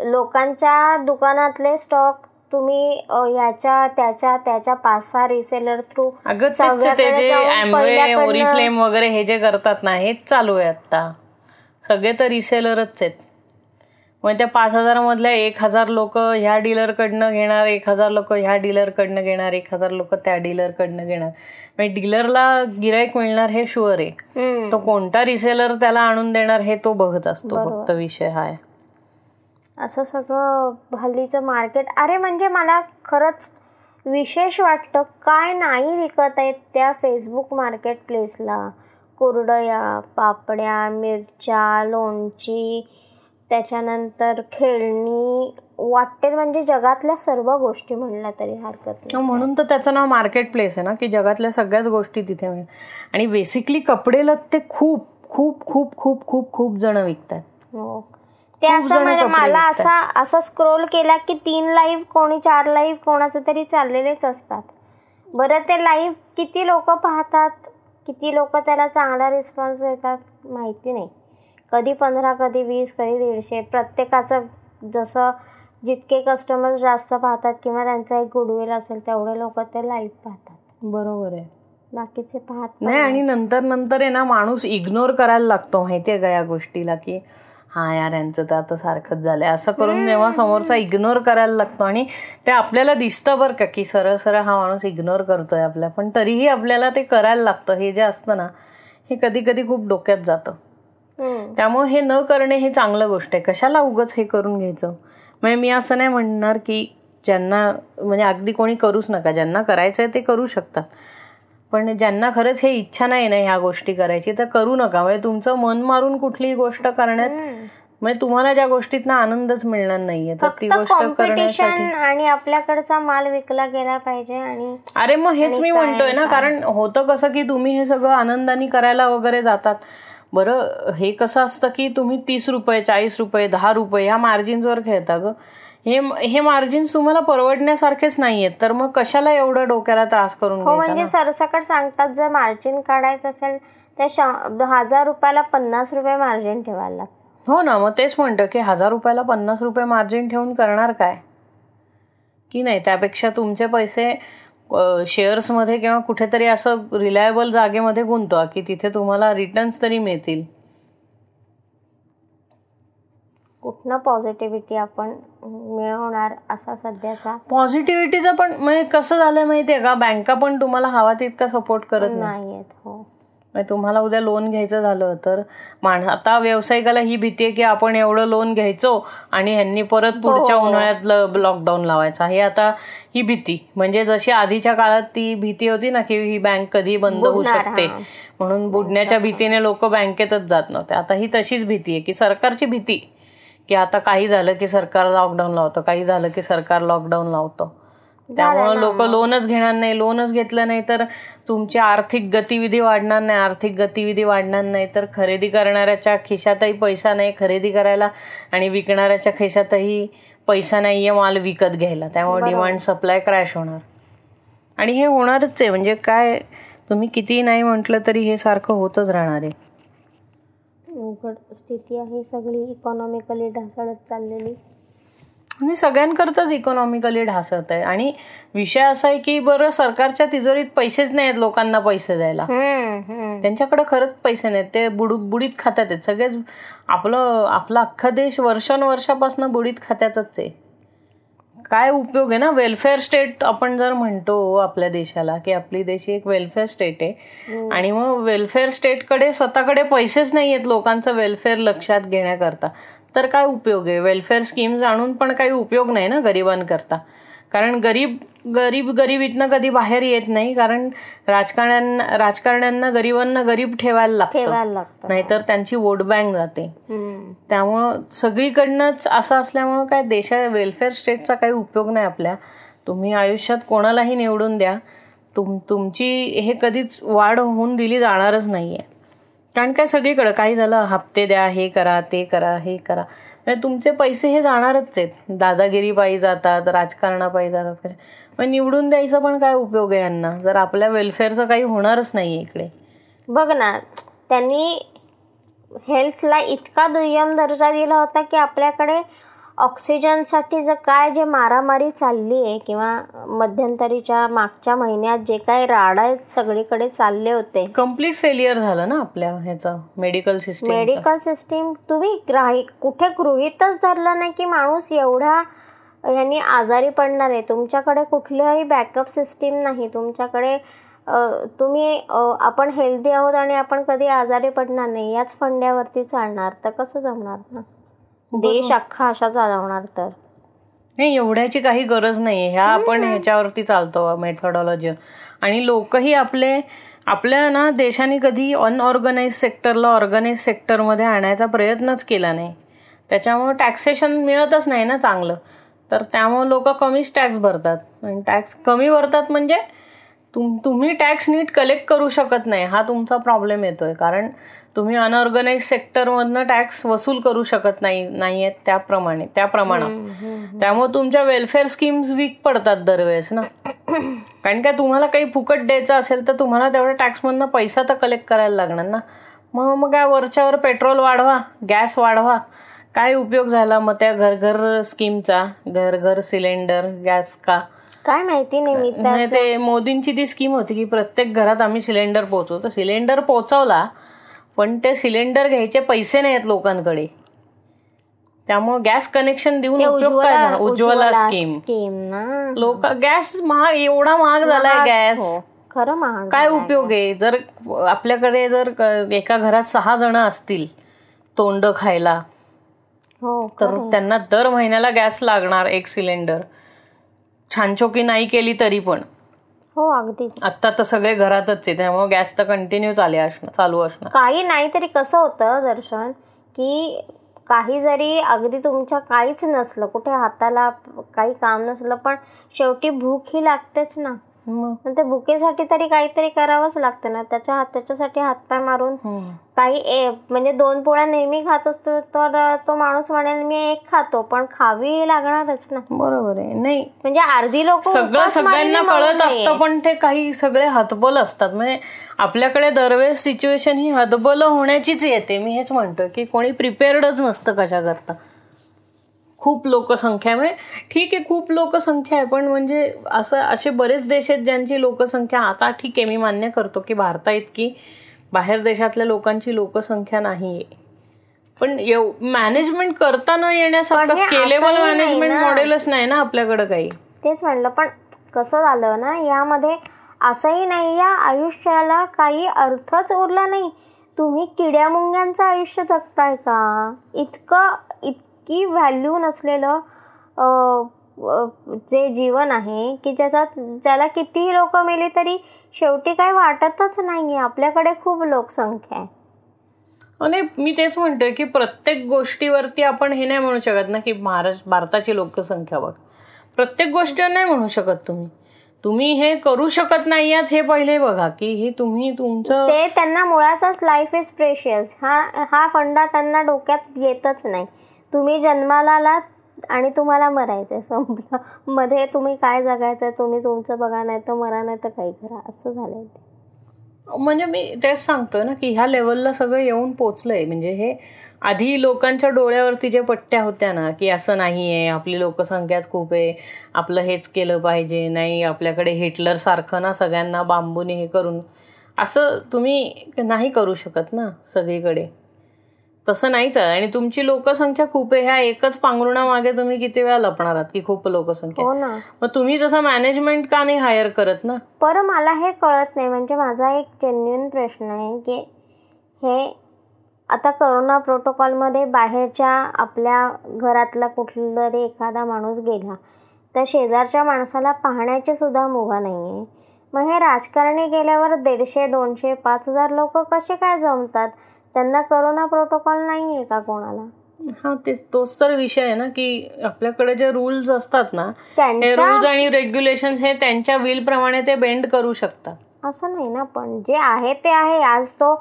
लोकांच्या दुकानातले स्टॉक तुम्ही याच्या त्याच्या त्याच्या पाच सहा रिसेलर थ्रू ओरिफ्लेम वगैरे हे जे करतात ना हेच चालू आहे आता सगळे तर रिसेलरच आहेत. मग त्या पाच मधल्या एक हजार लोक ह्या डीलरकडनं घेणार एक हजार लोक ह्या डीलरकडनं घेणार एक हजार लोक त्या डीलरकडनं घेणार. म्हणजे डीलरला गिराईक मिळणार हे शुअर आहे. तो कोणता रिसेलर त्याला आणून देणार हे तो बघत असतो फक्त विषय हा आहे. असं सगळं हल्लीचं मार्केट. अरे म्हणजे मला खरंच विशेष वाटतं काय नाही विकत आहेत त्या फेसबुक मार्केट प्लेसला कुरडया पापड्या मिरच्या लोणची त्याच्यानंतर खेळणी वाटते म्हणजे जगातल्या सर्व गोष्टी म्हणल्या तरी हरकत नाही. म्हणून तर त्याचं नाव मार्केट प्लेस आहे ना की जगातल्या सगळ्याच गोष्टी तिथे मिळेल. आणि बेसिकली कपडे ते खूप खूप खूप खूप खूप खूप जण विकतात. हो. ते असं म्हणजे मला असा असा स्क्रोल केला की तीन लाईव्ह कोणी चार लाईव्ह कोणाचं तरी चाललेलेच असतात. बरं ते लाईव्ह किती लोक पाहतात किती लोक त्याला चांगला रिस्पॉन्स देतात माहिती नाही. कधी पंधरा कधी वीस कधी दीडशे प्रत्येकाचं जसं जितके कस्टमर जास्त पाहतात किंवा त्यांचा एक गुडविल असेल तेवढे लोक ते लाईव्ह पाहतात. बरोबर आहे. बाकीचे पाहत नाही आणि नंतर नंतर आहे ना माणूस इग्नोर करायला लागतो माहितीये का या गोष्टीला की हा यार यांचं तर आता सारखंच झालंय. असं करून जेव्हा समोरचा इग्नोर करायला लागतो आणि ते आपल्याला दिसतं बरं का की सरळ सरळ हा माणूस इग्नोर करतोय आपल्या पण तरीही आपल्याला ते करायला लागतं. हे जे असतं ना हे कधी कधी खूप डोक्यात जातं. त्यामुळे हे न करणे हे चांगलं गोष्ट आहे. कशाला उगच हे करून घ्यायचं? म्हणजे मी असं नाही म्हणणार की ज्यांना म्हणजे अगदी कोणी करूच नका. ज्यांना करायचंय ते करू शकतात. पण ज्यांना खरंच हे इच्छा नाही ना ह्या गोष्टी करायची तर करू नका. म्हणजे तुमचं मन मारून कुठलीही गोष्ट करण्यात म्हणजे तुम्हाला ज्या गोष्टीत आनंदच मिळणार नाहीये तर ती गोष्ट करण्यासाठी आणि आपल्याकडचा माल विकला गेला पाहिजे आणि अरे मग हेच मी म्हणतोय ना कारण होतं कसं की तुम्ही हे सगळं आनंदाने करायला वगैरे जातात. बरं हे कसं असतं की तुम्ही तीस रुपये चाळीस रुपये दहा रुपये ह्या मार्जिन्सवर खेळता ग. हे हे मार्जिन्स तुम्हाला परवडण्यासारखेच नाहीयेत. तर मग कशाला एवढं डोक्याला त्रास करून हो म्हणजे सरसकट सांगतात जर मार्जिन काढायचं असेल त्या हजार रुपयाला पन्नास रुपये मार्जिन ठेवायला लागतं. हो ना मग तेच म्हणतं की हजार रुपयाला पन्नास रुपये मार्जिन ठेवून करणार काय? की नाही त्यापेक्षा तुमचे पैसे शेअर्समध्ये किंवा कुठेतरी असं रिलायबल जागेमध्ये गुंतवा की तिथे तुम्हाला रिटर्न्स तरी मिळतील. कुठनं पॉझिटिव्हिटी आपण मिळवणार असा सध्याचा? पॉझिटिव्हिटीचं पण म्हणजे कसं झालंय माहितीये का? बँका पण तुम्हाला हवा तितका सपोर्ट करत नाहीयेत हो. तुम्हाला उद्या लोन घ्यायचं झालं तर मान आता व्यावसायिकाला ही भीती आहे की आपण एवढं लोन घ्यायचो आणि ह्यांनी परत पुढच्या हो. उन्हाळ्यात लॉकडाऊन लावायचा. हे आता ही भीती. म्हणजे जशी आधीच्या काळात ती भीती होती ना की ही बँक कधी बंद होऊ शकते. म्हणून बुडण्याच्या भीतीने लोक बँकेतच जात नव्हते. आता ही तशीच भीती आहे की सरकारची भीती. की आता काही झालं की सरकार लॉकडाऊन लावतं काही झालं की सरकार लॉकडाऊन लावतं. त्यामुळे लोक लोनच घेणार नाही. लोनच घेतलं नाही तर तुमची आर्थिक गतिविधी वाढणार नाही. आर्थिक गतिविधी वाढणार नाही तर खरेदी करणाऱ्याच्या खिशातही पैसा नाही खरेदी करायला आणि विकणाऱ्याच्या खिशातही पैसा नाही आहे माल विकत घ्यायला. त्यामुळे डिमांड सप्लाय क्रॅश होणार. आणि हे होणारच आहे. म्हणजे काय तुम्ही कितीही नाही म्हटलं तरी हे सारखं होतच राहणार आहे. स्थिती आहे सगळी. इकॉनॉमिकली ढासळत चाललेली. आणि सगळ्यांकरताच इकॉनॉमिकली ढासळत आहे. आणि विषय असा आहे की बरं सरकारच्या तिजोरीत पैसेच नाही आहेत लोकांना पैसे द्यायला. त्यांच्याकडे खरंच पैसे नाहीत ते बुड बुडीत खात्यात आहेत. सगळेच आपलं आपला अख्खा देश वर्षानुवर्षापासून बुडीत खात्यातच आहे. काय उपयोग आहे ना? वेलफेअर स्टेट आपण जर म्हणतो आपल्या देशाला की आपली देश एक वेलफेअर स्टेट आहे. आणि मग वेलफेअर स्टेटकडे स्वतःकडे पैसेच नाही आहेत लोकांचं वेलफेअर लक्षात घेण्याकरता. तर काय उपयोग आहे? वेलफेअर स्कीम्स आणून पण काही उपयोग नाही ना गरिबांकरता. कारण गरीब गरीब गरिबीतनं कधी बाहेर येत नाही कारण राजकारण्यांना राजकारण्यांना गरिबांना गरीब ठेवायला लागतं. नाहीतर त्यांची वोट बँक जाते. त्यामुळं सगळीकडनंच असं असल्यामुळं काय देशा वेलफेअर स्टेटचा काही उपयोग नाही आपल्या. तुम्ही आयुष्यात कोणालाही निवडून द्या. तुम तुमची हे कधीच वाढ होऊन दिली जाणारच नाहीये. कारण काय सगळीकडं काही झालं हप्ते द्या हे करा ते करा हे करा. म्हणजे तुमचे पैसे हे जाणारच आहेत. दादागिरी पायी जातात राजकारणापायी जातात. म्हणजे मग निवडून द्यायचं पण काय उपयोग आहे यांना? जर आपल्या वेलफेअरचं काही होणारच नाही इकडे. बघ ना त्यांनी हेल्थला इतका दुय्यम दर्जा दिला होता की आपल्याकडे ऑक्सिजनसाठी जर काय जे मारामारी चालली आहे किंवा मध्यंतरीच्या मागच्या महिन्यात जे काय राडा सगळीकडे चालले होते. कंप्लीट फेलियर झालं ना आपल्या ह्याचं मेडिकल सिस्टम मेडिकल सिस्टीम तुम्ही ग्राही कुठे गृहीतच धरलं नाही की माणूस एवढा यांनी आजारी पडणार आहे. तुमच्याकडे कुठल्याही बॅकअप सिस्टीम नाही. तुमच्याकडे तुम्ही आपण हेल्दी आहोत आणि आपण कधी आजारी पडणार नाही. याच फंड्यावरती चालणार. तर कसं जमणार ना? देश अख्खा असा चालवणार तर. नाही एवढ्याची काही गरज नाही ह्या आपण ह्याच्यावरती चालतो मेथॉडॉलॉजी आणि लोकही आपले आपल्या ना देशाने कधी अनऑर्गनाईज सेक्टरला ऑर्गनाईज सेक्टरमध्ये आणायचा प्रयत्नच केला नाही. त्याच्यामुळे टॅक्सेशन मिळतच नाही ना चांगलं. तर त्यामुळे लोक कमीच टॅक्स भरतात. आणि टॅक्स कमी भरतात म्हणजे तुम तुम्ही टॅक्स नीट कलेक्ट करू शकत नाही. हा तुमचा प्रॉब्लेम येतोय. कारण तुम्ही अनऑर्गनाईज सेक्टरमधनं टॅक्स वसूल करू शकत नाही नाहीयेत त्याप्रमाणे त्या प्रमाणात त्यामुळे तुमच्या वेलफेअर स्कीम्स वीक पडतात दरवेळेस ना. कारण काय तुम्हाला काही फुकट द्यायचं असेल तर तुम्हाला तेवढ्या टॅक्समधनं पैसा तर कलेक्ट करायला लागणार ना. मग मग काय वरच्यावर पेट्रोल वाढवा गॅस वाढवा. काय उपयोग झाला मग त्या घर घर स्कीमचा घर घर सिलेंडर गॅस का? काय माहिती नाही ते मोदींची ती स्कीम होती की प्रत्येक घरात आम्ही सिलेंडर पोहोचवू तर सिलेंडर पोहोचवला पण ते सिलेंडर घ्यायचे पैसे नाहीत लोकांकडे. त्यामुळे गॅस कनेक्शन देऊन उपयोग काय? उज्ज्वला स्कीम. लोक गॅस महाग एवढा महाग झालाय गॅस. हो. खरं महाग काय उपयोग आहे? जर आपल्याकडे जर एका घरात सहा जण असतील तोंड खायला हो तर त्यांना दर महिन्याला गॅस लागणार एक सिलेंडर. छानछोकी नाही केली तरी पण. हो अगदीच. आत्ता तर सगळे घरातच आहे त्यामुळे गॅस तर कंटिन्यू चालू असणार चालू असणार काही नाही तरी कसं होतं दर्शन की काही जरी अगदी तुमच्या काहीच नसलं कुठे हाताला काही काम नसलं पण शेवटी भूक ही लागतेच ना. मग? पण ते भुकेसाठी तरी काहीतरी करावंच लागतं ना. त्याच्या हात त्याच्यासाठी हातपाय मारून हम्म. काही म्हणजे दोन पोळ्या नेहमी खात असतो तर तो माणूस म्हणेल मी एक खातो पण खावी लागणारच ना. बरोबर आहे. नाही. म्हणजे अर्धी लोक सगळं सगळ्यांना कळत असतं पण ते काही सगळे हतबल असतात. म्हणजे आपल्याकडे दरवेळेस सिच्युएशन ही हतबल होण्याचीच येते. मी हेच म्हणतोय की कोणी प्रिपेअर्डच नसतं कशा करता खूप लोकसंख्या म्हणजे ठीक आहे खूप लोकसंख्या आहे पण म्हणजे असं असे बरेच देश आहेत ज्यांची लोकसंख्या आता ठीक आहे मी मान्य करतो की भारता इतकी बाहेर देशातल्या लोकांची लोकसंख्या नाही आहे. पण मॅनेजमेंट करता न येण्यासारखं स्केलेबल मॅनेजमेंट. मॉडेलच नाही ना आपल्याकडे काही. तेच म्हणलं पण कसं झालं ना यामध्ये असंही नाही या आयुष्याला काही अर्थच उरला नाही. तुम्ही किड्या मुंग्यांचं आयुष्य जगताय का? इतकं इतकी व्हॅल्यू नसलेलं जे जीवन आहे की ज्याच्यात ज्याला कितीही लोक मेली तरी शेवटी काही वाटतच नाही आपल्याकडे खूप लोकसंख्या आहे. आणि मी तेच म्हणतोय की प्रत्येक गोष्टीवरती आपण हे नाही म्हणू शकत ना की महाराष्ट्र भारताची लोकसंख्या बघ. प्रत्येक गोष्टीवर नाही म्हणू शकत तुम्ही. तुम्ही हे करू शकत नाही आहात हे पहिले बघा की हे तुम्ही तुमचं ते त्यांना मुळातच लाईफ इज प्रेशियस हा हा फंडा त्यांना डोक्यात येतच नाही. तुम्ही जन्माला आलात आणि तुम्हाला मरायचं आहे संपलं. मध्ये तुम्ही काय जगायचं तुम्ही तुमचं बघा नाही तर मरा नाही तर काही करा. असं झालंय ते. म्हणजे मी तेच सांगतोय ना की ह्या लेवलला सगळं येऊन पोचलंय. म्हणजे हे आधी लोकांच्या डोळ्यावरती जे पट्ट्या होत्या ना की असं नाही आहे आपली लोकसंख्याच खूप आहे आपलं हेच केलं पाहिजे नाही आपल्याकडे हिटलर सारखं ना सगळ्यांना बांबूने हे करून. असं तुम्ही नाही करू शकत ना सगळीकडे. तसं नाहीच आहे आणि तुमची लोकसंख्या खूप आहे. ह्या एकच पांघरुणामागे तुम्ही किती वेळा लपणार आहात की खूप लोकसंख्या हो ना. मग तुम्ही तसं मॅनेजमेंट का नाही हायर करत ना? पर मला हे कळत नाही. म्हणजे माझा एक जेन्युन प्रश्न आहे की हे आता करोना प्रोटोकॉलमध्ये बाहेरच्या आपल्या घरातला कुठला तरी एखादा माणूस गेला तर शेजारच्या माणसाला पाहण्याची सुद्धा मुभा नाही आहे मग हे राजकारणी गेल्यावर दीडशे दोनशे पाच हजार लोक कसे काय जमतात? त्यांना करोना प्रोटोकॉल नाही आहे का कोणाला? हा ते तोच तर विषय आहे ना की आपल्याकडे जे रूल्स असतात ना रूल्स आणि रेग्युलेशन हे त्यांच्या विल प्रमाणे ते बेंड करू शकतात. असं नाही ना पण जे आहे ते आहे. आज तो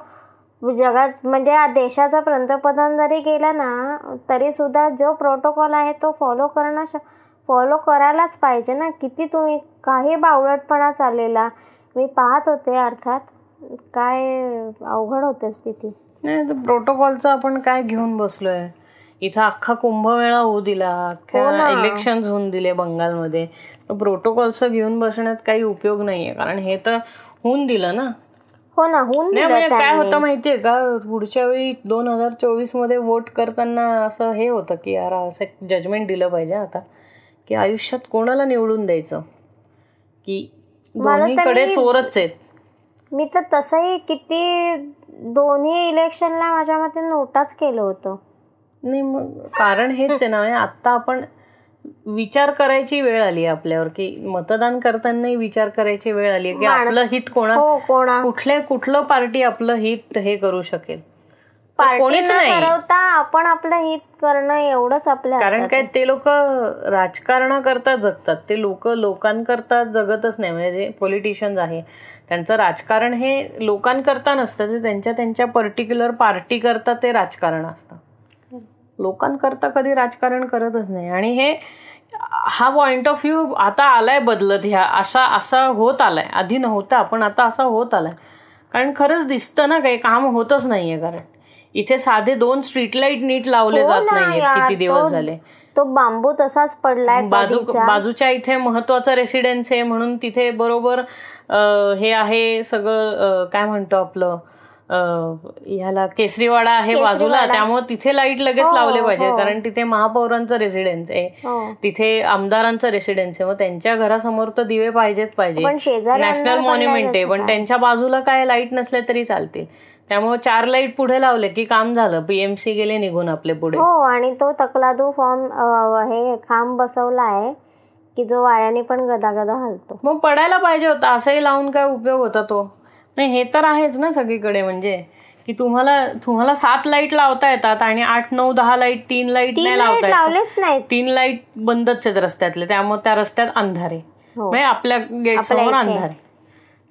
जगात म्हणजे देशाचा पंतप्रधान जरी गेला ना तरी सुद्धा जो प्रोटोकॉल आहे तो फॉलो करणं फॉलो करायलाच पाहिजे ना. किती तुम्ही काही बावळटपणा चाललेला. मी पाहत होते अर्थात. काय अवघड होते स्थिती? नाही तर प्रोटोकॉलचं आपण काय घेऊन बसलोय? इथं अख्खा कुंभमेळा होऊ दिला अख्ख्या इलेक्शन होऊन दिले बंगालमध्ये. प्रोटोकॉलचं घेऊन बसण्यात काही उपयोग नाहीये कारण हे तर होऊन दिलं ना. हो ना होऊन म्हणजे काय होतं माहितीये का? पुढच्या वेळी दोन हजार चोवीसमध्ये वोट करताना असं हे होतं की यार असं जजमेंट दिलं पाहिजे आता की आयुष्यात कोणाला निवडून द्यायचं? की दोन्हीकडे चोरच आहेत. मी तर तसंही किती दोन्ही इलेक्शनला माझ्या मते नोटाच केलं होतं. नाही मग कारण हेच आहे ना आता आपण विचार करायची वेळ आली आपल्यावर की मतदान करतानाही विचार करायची वेळ आली की आपलं हित कोणा कोणा कुठल्या कुठलं पार्टी आपलं हित हे करू शकेल. कोणीच नाही. आपण आपलं हित करणं एवढंच आपल्या कारण काय ते लोक राजकारणाकरता जगतात. ते लोक लोकांकरता जगतच नाही. म्हणजे जे पॉलिटिशियन्स आहे त्यांचं राजकारण हे लोकांकरता नसतं. ते त्यांच्या त्यांच्या पर्टिक्युलर पार्टी करता ते राजकारण असतं. लोकांकरता कधी राजकारण करतच नाही. आणि हे हा पॉइंट ऑफ व्ह्यू आता आलाय बदलत. ह्या असा असा होत आलाय. आधी नव्हता पण आता असा होत आलाय. कारण खरंच दिसतं ना काही काम होतच नाहीये कारण. इथे साधे दोन स्ट्रीट लाइट नीट लावले जात नाहीये किती दिवस झाले? तो बांबू तसाच पडलाय बाजू बाजूच्या इथे महत्वाचं रेसिडेन्स आहे म्हणून तिथे बरोबर हे आहे सगळं काय म्हणतो आपलं ह्याला केसरीवाडा आहे बाजूला. त्यामुळे तिथे लाइट लगेच लावले पाहिजे. कारण तिथे महापौरांचं रेसिडेन्स आहे. तिथे आमदारांचं रेसिडेन्स आहे. मग त्यांच्या घरासमोर तर दिवे पाहिजेच पाहिजे. नॅशनल मॉन्युमेंट आहे. पण त्यांच्या बाजूला काय लाइट नसले तरी चालतील. त्यामुळे चार लाइट पुढे लावले की काम झालं. पीएमसी गेले निघून आपले पुढे. हो आणि तो तकलादू फॉर्म हे खांब बसवला आहे की जो वाऱ्याने पण गदागदा हलतो. मग पडायला पाहिजे होता. असंही लावून काय उपयोग होता तो? नाही हे तर आहेच ना सगळीकडे म्हणजे. की तुम्हाला तुम्हाला सात लाइट लावता येतात आणि आठ नऊ दहा लाइट तीन लाइट नाही लावता येत. तीन लाइट बंदच आहेत रस्त्यातले. त्यामुळे त्या रस्त्यात अंधारे. म्हणजे आपल्या गेट समोर अंधारे.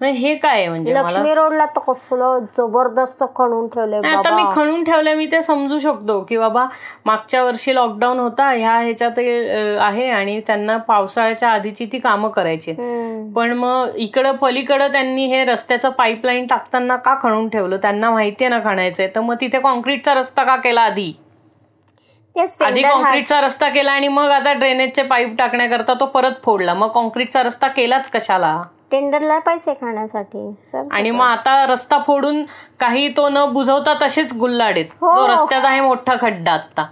हे काय म्हणजे लक्ष्मी रोडला तर कसलं जबरदस्त खणून ठेवलंय आता मी खणून ठेवलंय मी ते समजू शकतो की बाबा मागच्या वर्षी लॉकडाऊन होता ह्या ह्याच्यात आहे आणि त्यांना पावसाळ्याच्या आधीची ती कामं करायची. पण मग इकडं पलीकडं त्यांनी हे रस्त्याचं पाईपलाईन टाकताना का खणून ठेवलं? त्यांना माहितीये ना खणायचंय. तर मग तिथे कॉन्क्रीटचा रस्ता का केला आधी? आधी कॉन्क्रीटचा रस्ता केला आणि मग आता ड्रेनेजचे पाईप टाकण्याकरता तो परत फोडला. मग कॉन्क्रीटचा रस्ता केलाच कशाला? टेंडरला पैसे खाण्यासाठी. आणि मग आता रस्ता फोडून काही तो न बुजवता तसेच गुल्लाडेत तो रस्त्यात आहे मोठा खड्डा आता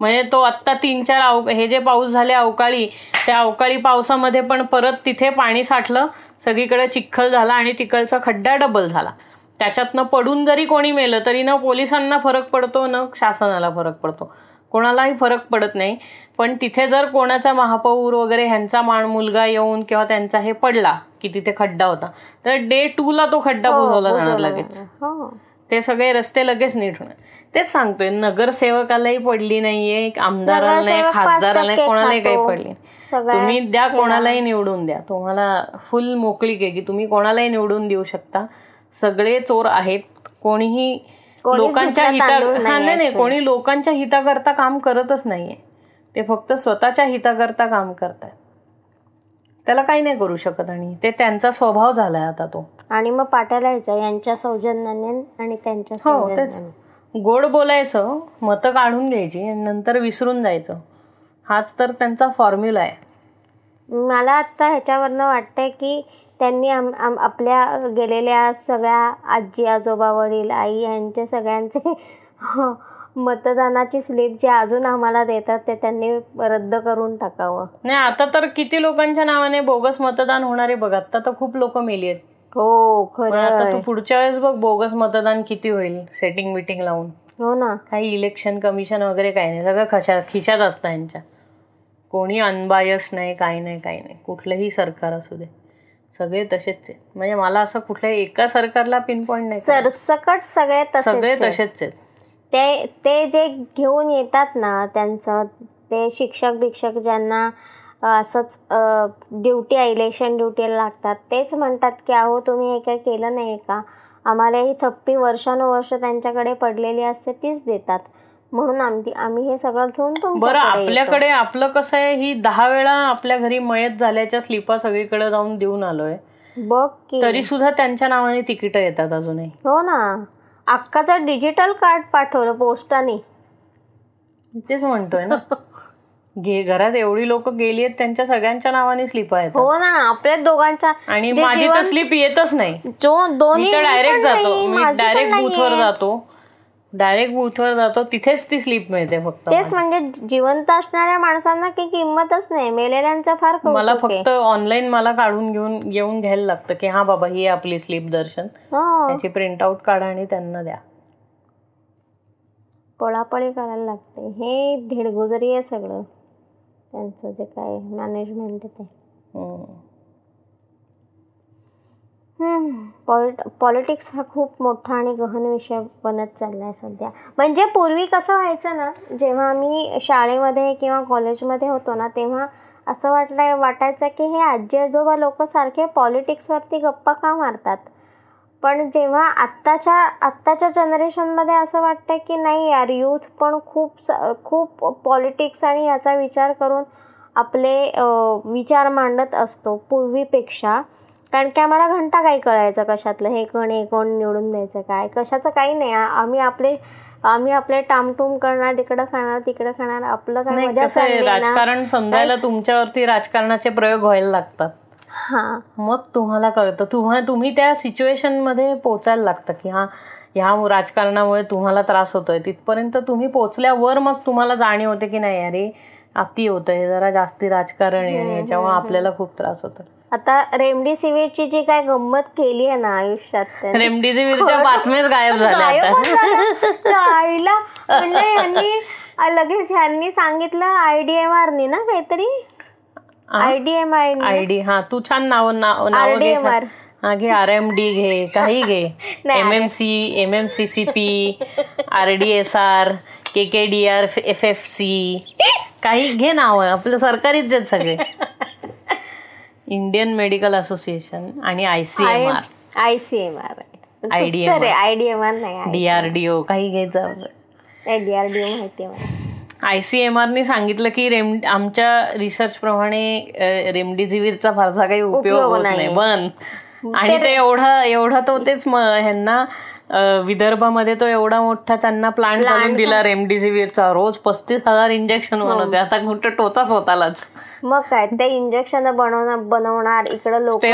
म्हणजे तो आत्ता तीन चार हे जे पाऊस झाले अवकाळी त्या अवकाळी पावसामध्ये पण परत तिथे पाणी साठलं सगळीकडे चिखल झाला आणि तिकडचा खड्डा डबल झाला. त्याच्यातनं पडून जरी कोणी मेलं तरी न पोलिसांना फरक पडतो न शासनाला फरक पडतो. कोणालाही फरक पडत नाही. पण तिथे जर कोणाचा महापौर वगैरे ह्यांचा मान मुलगा येऊन किंवा त्यांचा हे पडला की तिथे खड्डा होता तर डे टू ला तो खड्डा बुजवला जाणार लगेच. हो. ते सगळे रस्ते लगेच नीट होणार. तेच सांगतोय नगरसेवकालाही पडली नाहीये आमदाराला नाही खासदाराला नाही कोणालाही काही. पडली तुम्ही द्या कोणालाही निवडून द्या. तुम्हाला फुल मोकळीक आहे की तुम्ही कोणालाही निवडून देऊ शकता. सगळे चोर आहेत. कोणीही लोकांच्या हिता हा नाही कोणी लोकांच्या हिताकरता काम करतच नाहीये. ते फक्त स्वतःच्या हिताकरता काम करतात त्याला काही नाही करू शकत आणि ते त्यांचा स्वभाव झालाय आता तो. आणि मग यायचं यांच्या सौजन्याने आणि त्यांच्या हो तेच. गोड बोलायचं मतं काढून घ्यायची आणि नंतर विसरून जायचं. हाच तर त्यांचा फॉर्म्युला आहे. मला आता ह्याच्यावरनं वाटतंय की त्यांनी आम, आम आपल्या गेलेल्या सगळ्या आजी आजोबा वडील आई यांचे सगळ्यांचे *laughs* मतदानाची स्लिप जे अजून आम्हाला देतात ते त्यांनी रद्द करून टाकावं. नाही आता तर किती लोकांच्या नावाने बोगस मतदान होणारे बघ. आता तर खूप लोक मेली आहेत. हो पण आता खरं तू पुढच्या वेळेस बघ बोगस मतदान किती होईल सेटिंग मिटिंग लावून. हो ना. काही इलेक्शन कमिशन वगैरे काही नाही. सगळं खशा खिशात असतं यांच्या. कोणी अनबायस नाही काही नाही काही नाही. कुठलंही सरकार असू दे. सगळे तसेच आहेत. म्हणजे मला असं कुठल्याही एका सरकारला पिन पॉईंट नाही. सरसकट सगळे तसेच सगळे आहेत. तसेच आहेत. ते ते जे घेऊन येतात ना त्यांचं ते शिक्षक बिक्षक ज्यांना असंच ड्युटी इलेक्शन ड्युटीला लागतात तेच म्हणतात की अहो तुम्ही हे काही केलं नाही का? आम्हाला ही थप्पी वर्षानुवर्ष त्यांच्याकडे पडलेली असते तीच देतात. म्हणून आम्ही आम्ही हे सगळं घेऊन बरं. आपल्याकडे आपलं कसं आहे ही दहा वेळा आपल्या घरी मयत झाल्याच्या स्लिपा सगळीकडे जाऊन देऊन आलोय. बघ की. तरी सुद्धा त्यांच्या नावाने तिकीट येतात अजूनही. हो ना. अक्काचं डिजिटल कार्ड पाठवलं पोस्टाने. तेच म्हणतोय ना. घे घरात एवढी लोक गेली आहेत त्यांच्या सगळ्यांच्या नावाने स्लिपा आहेत. हो ना आपल्या दोघांच्या आणि माझी तर स्लिप येतच नाही. जो दोन्ही डायरेक्ट जातो. मी डायरेक्ट. बूथवर जातो. डायरेक्ट बूथवर जातो तिथेच ती स्लिप मिळते फक्त तेच म्हणजे जिवंत असणाऱ्या माणसांना काही किंमतच नाही. मेलेल्यांचं फार मला. फक्त ऑनलाईन मला काढून घेऊन घेऊन घ्यायला लागतं की हा बाबा ही आपली स्लिप दर्शन. हो. त्याची प्रिंट आउट काढा आणि त्यांना द्या. पळापळी करायला लागते. हे धेडगुजरी आहे सगळं. त्यांचं जे काय मॅनेजमेंट आहे ते. पॉलिट पॉलिटिक्स हा खूप मोठा आणि गहन विषय बनत चालला आहे सध्या. म्हणजे पूर्वी कसं व्हायचं ना जेव्हा आम्ही शाळेमध्ये किंवा कॉलेजमध्ये होतो ना तेव्हा असं वाटलं वाटायचं की हे आजी आजोबा लोक सारखे पॉलिटिक्सवरती गप्पा का मारतात? पण जेव्हा आत्ताच्या आत्ताच्या जनरेशनमध्ये असं वाटतं की नाही यार यूथ पण खूप स- खूप पॉलिटिक्स आणि याचा विचार करून आपले विचार मांडत असतो पूर्वीपेक्षा कारण की आम्हाला घंटा काही कळायचं कशातलं हे कोण हे कोण निवडून द्यायचं काय? कशाचं काही नाही. आम्ही आपले आम्ही आपले टामटूम करणार तिकडं खाणार तिकडं खाणार आपलं काय राजकारण समजायला तुमच्यावरती राजकारणाचे प्रयोग व्हायला लागतात. हां. मग तुम्हाला कळतं. तुम्हाला तुम्ही त्या सिच्युएशनमध्ये पोचायला लागतं की हा ह्या राजकारणामुळे तुम्हाला त्रास होतोय. तिथपर्यंत तुम्ही पोचल्यावर मग तुम्हाला जाणीव होते की नाही अरे अति होतंय जरा जास्ती राजकारण आहे याच्यामुळे आपल्याला खूप त्रास होतो आता रेमडेसिवीरची जी काय गंमत केली आहे ना आयुष्यात रेमडेसिवीरच्या बातम्याच गायब झाल्या आता. गायबच झालं. चायला म्हणजे यांनी लगेच ह्यांनी सांगितलं आयडीएमआर नी काहीतरी? आयडीएमआय आयडी हा तू छान नाव नाव घे. हा आर एम डी घे काही घे. *laughs* नाही, M M C M M C C P R D S R K K D R F F C. *laughs* काही घे नाव आपलं सरकारीच आहेत सगळे. *laughs* इंडियन मेडिकल असोसिएशन आणि I C M R I C M R IDMR. रे IDMR नाही डी आर डी ओ काही घ्यायचं डीआरडीओ माहिती आहे आय सी एम आरनी सांगितलं की रेम आमच्या रिसर्च प्रमाणे रेमडेसिवीरचा फारसा काही उपयोग होत नाही. नाही. बंद. आणि ते एवढा एवढा तो तेच ह्यांना विदर्भामध्ये तो एवढा मोठा त्यांना प्लांट घालून दिला रेमडेसिवीरचा. रोज पस्तीस हजार इंजेक्शन बनवते. आता कुठं टोचाच होतालाच मग काय ते इंजेक्शन बनवणार बनवणार इकडे लोक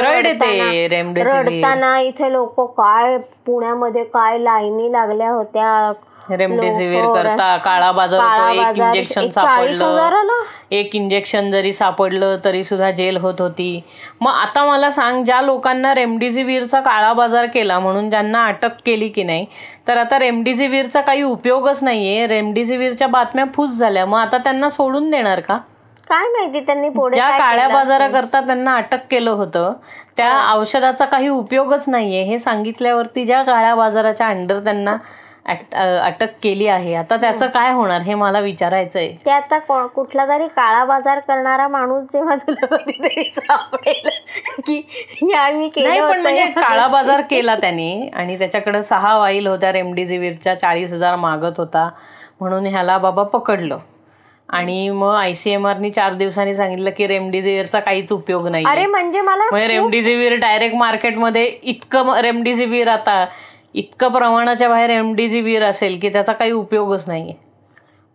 रडताना इथे लोक काय पुण्यामध्ये काय लाईनी लागल्या होत्या रेमडेसिवीर करता काळा बाजार एक इंजेक्शन सापडलं? एक इंजेक्शन जरी सापडलं तरी सुद्धा जेल होत होती. मग आता मला सांग ज्या लोकांना रेमडेसिवीरचा काळा बाजार केला म्हणून ज्यांना अटक केली की नाही तर आता रेमडेसिवीरचा काही उपयोगच नाहीये. रेमडेसिवीरच्या बातम्या फूस झाल्या. मग आता त्यांना सोडून देणार का? काय माहिती त्यांनी पुढे ज्या काळ्या बाजाराकरता त्यांना अटक केलं होतं त्या औषधाचा काही उपयोगच नाहीये. हे सांगितल्यावरती ज्या काळ्या बाजाराच्या अंडर त्यांना अटक केली आहे. आता त्याचं काय होणार हे मला विचारायचंय. ते आता कुठला तरी काळा बाजार करणारा माणूस जेव्हा तुला कधीतरी सापडेल की मी केलं पण म्हणजे काळा बाजार केला त्याने आणि त्याच्याकडे सहा वाईल होत्या रेमडेसिवीरच्या चाळीस हजार मागत होता. म्हणून ह्याला बाबा पकडलं. आणि मग आयसीएमआरनी चार दिवसांनी सांगितलं की रेमडेसिवीरचा काहीच उपयोग नाही अरे म्हणजे मला रेमडेसिवीर डायरेक्ट मार्केटमध्ये इतकं रेमडेसिवीर आता इतकं प्रमाणाच्या बाहेर रेमडी जी वीर असेल की त्याचा काही उपयोगच नाही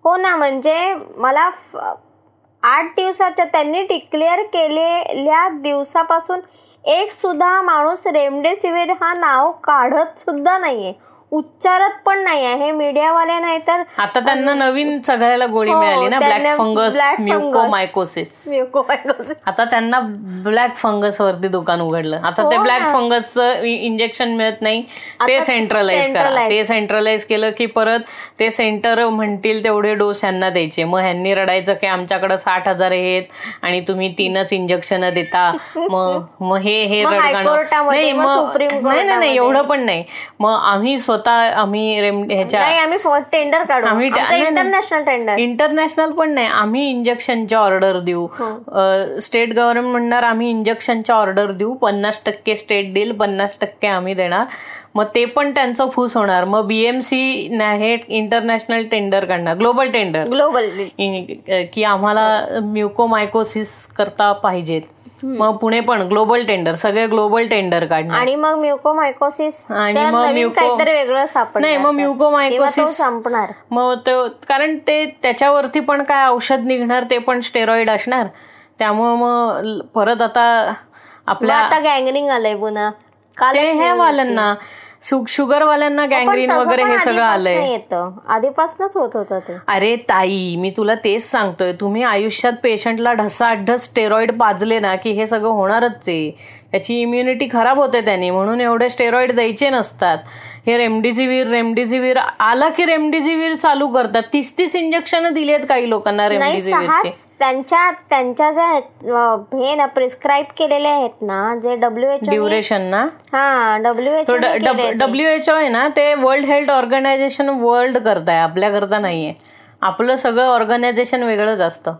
हो ना म्हणजे मला फ- आठ दिवसाच्या त्यांनी डिक्लेअर केलेल्या दिवसापासून एक सुद्धा माणूस रेमडेसिवीर हा नाव काढत सुद्धा नाहीये. उच्चारत पण नाहीये हे मीडियावाले नाही तर आता त्यांना नवीन सगळ्याला गोळी हो, मिळाली ना ब्लॅक फंगस. म्युकोमायकोसिस म्युकोमायकोसिस. आता त्यांना ब्लॅक फंगस वरती दुकान उघडलं आता ते हो ब्लॅक ना. फंगसचं इंजेक्शन मिळत नाही ते सेंट्रलाइज करा. ते सेंट्रलाइज केलं की परत ते सेंटर म्हणतील तेवढे डोस ह्यांना द्यायचे मग ह्यांनी रडायचं की आमच्याकडे साठ हजार आहेत आणि तुम्ही तीनच इंजेक्शन देता मग मग हे हे *laughs* रडगाणं नाही नाही नाही नाही. एवढं पण नाही मग आम्ही स्वतः आम्ही रेम ह्याच्या नाही आम्ही टेंडर काढू. आम्ही. इंटरनॅशनल टेंडर इंटरनॅशनल पण नाही. आम्ही इंजेक्शनची ऑर्डर देऊ. स्टेट गव्हर्नमेंट म्हणणार आम्ही इंजेक्शनची ऑर्डर देऊ. पन्नास टक्के स्टेट देईल पन्नास टक्के आम्ही देणार. मग ते पण त्यांचं फूस होणार. मग बीएमसी हे इंटरनॅशनल टेंडर काढणार. ग्लोबल टेंडर ग्लोबल की आम्हाला म्युकोमायकोसिस करता पाहिजेत. मग पुणे पण ग्लोबल टेंडर सगळे ग्लोबल टेंडर काढणार. आणि मग म्युकोमायकोसिस आणि मग म्युको- वेगळं सापडणार नाही, मग म्युकोमायकोसिस संपणार. मग तो कारण ते त्याच्यावरती पण काय औषध निघणार ते पण स्टेरॉइड असणार. त्यामुळं मग परत आता आपल्या आता गँगरिंग आलंय पुन्हा. काल ते ह्या शुगर वाल्यांना गँग्रीन वगैरे हे सगळं आलंय. येतं. आधीपासूनच होत होतं ते. अरे ताई मी तुला तेच सांगतोय. तुम्ही आयुष्यात पेशंटला ढसाढस स्टेरॉइड पाजले ना की हे सगळं होणारच आहे त्याची इम्युनिटी खराब होते त्याने म्हणून एवढे स्टेरॉइड द्यायचे नसतात. हे रेमडेसिवीर रेमडेसिवीर आला की रेमडेसिवीर चालू करतात. तीस तीस इंजेक्शन दिलेत काही लोकांना रेमडेसिवीरचे. त्यांच्या त्यांच्या ज्या आहेत, हे ना प्रिस्क्राईब केलेले आहेत ना जे डब्ल्यूएचओ ड्युरेशन ना हा डब्ल्यूएचओ डब्ल्यू एच ओ आहे ना ते वर्ल्ड हेल्थ ऑर्गनायझेशन वर्ल्ड करताय आपल्याकरता नाहीये. आपलं सगळं ऑर्गनायझेशन वेगळंच असतं.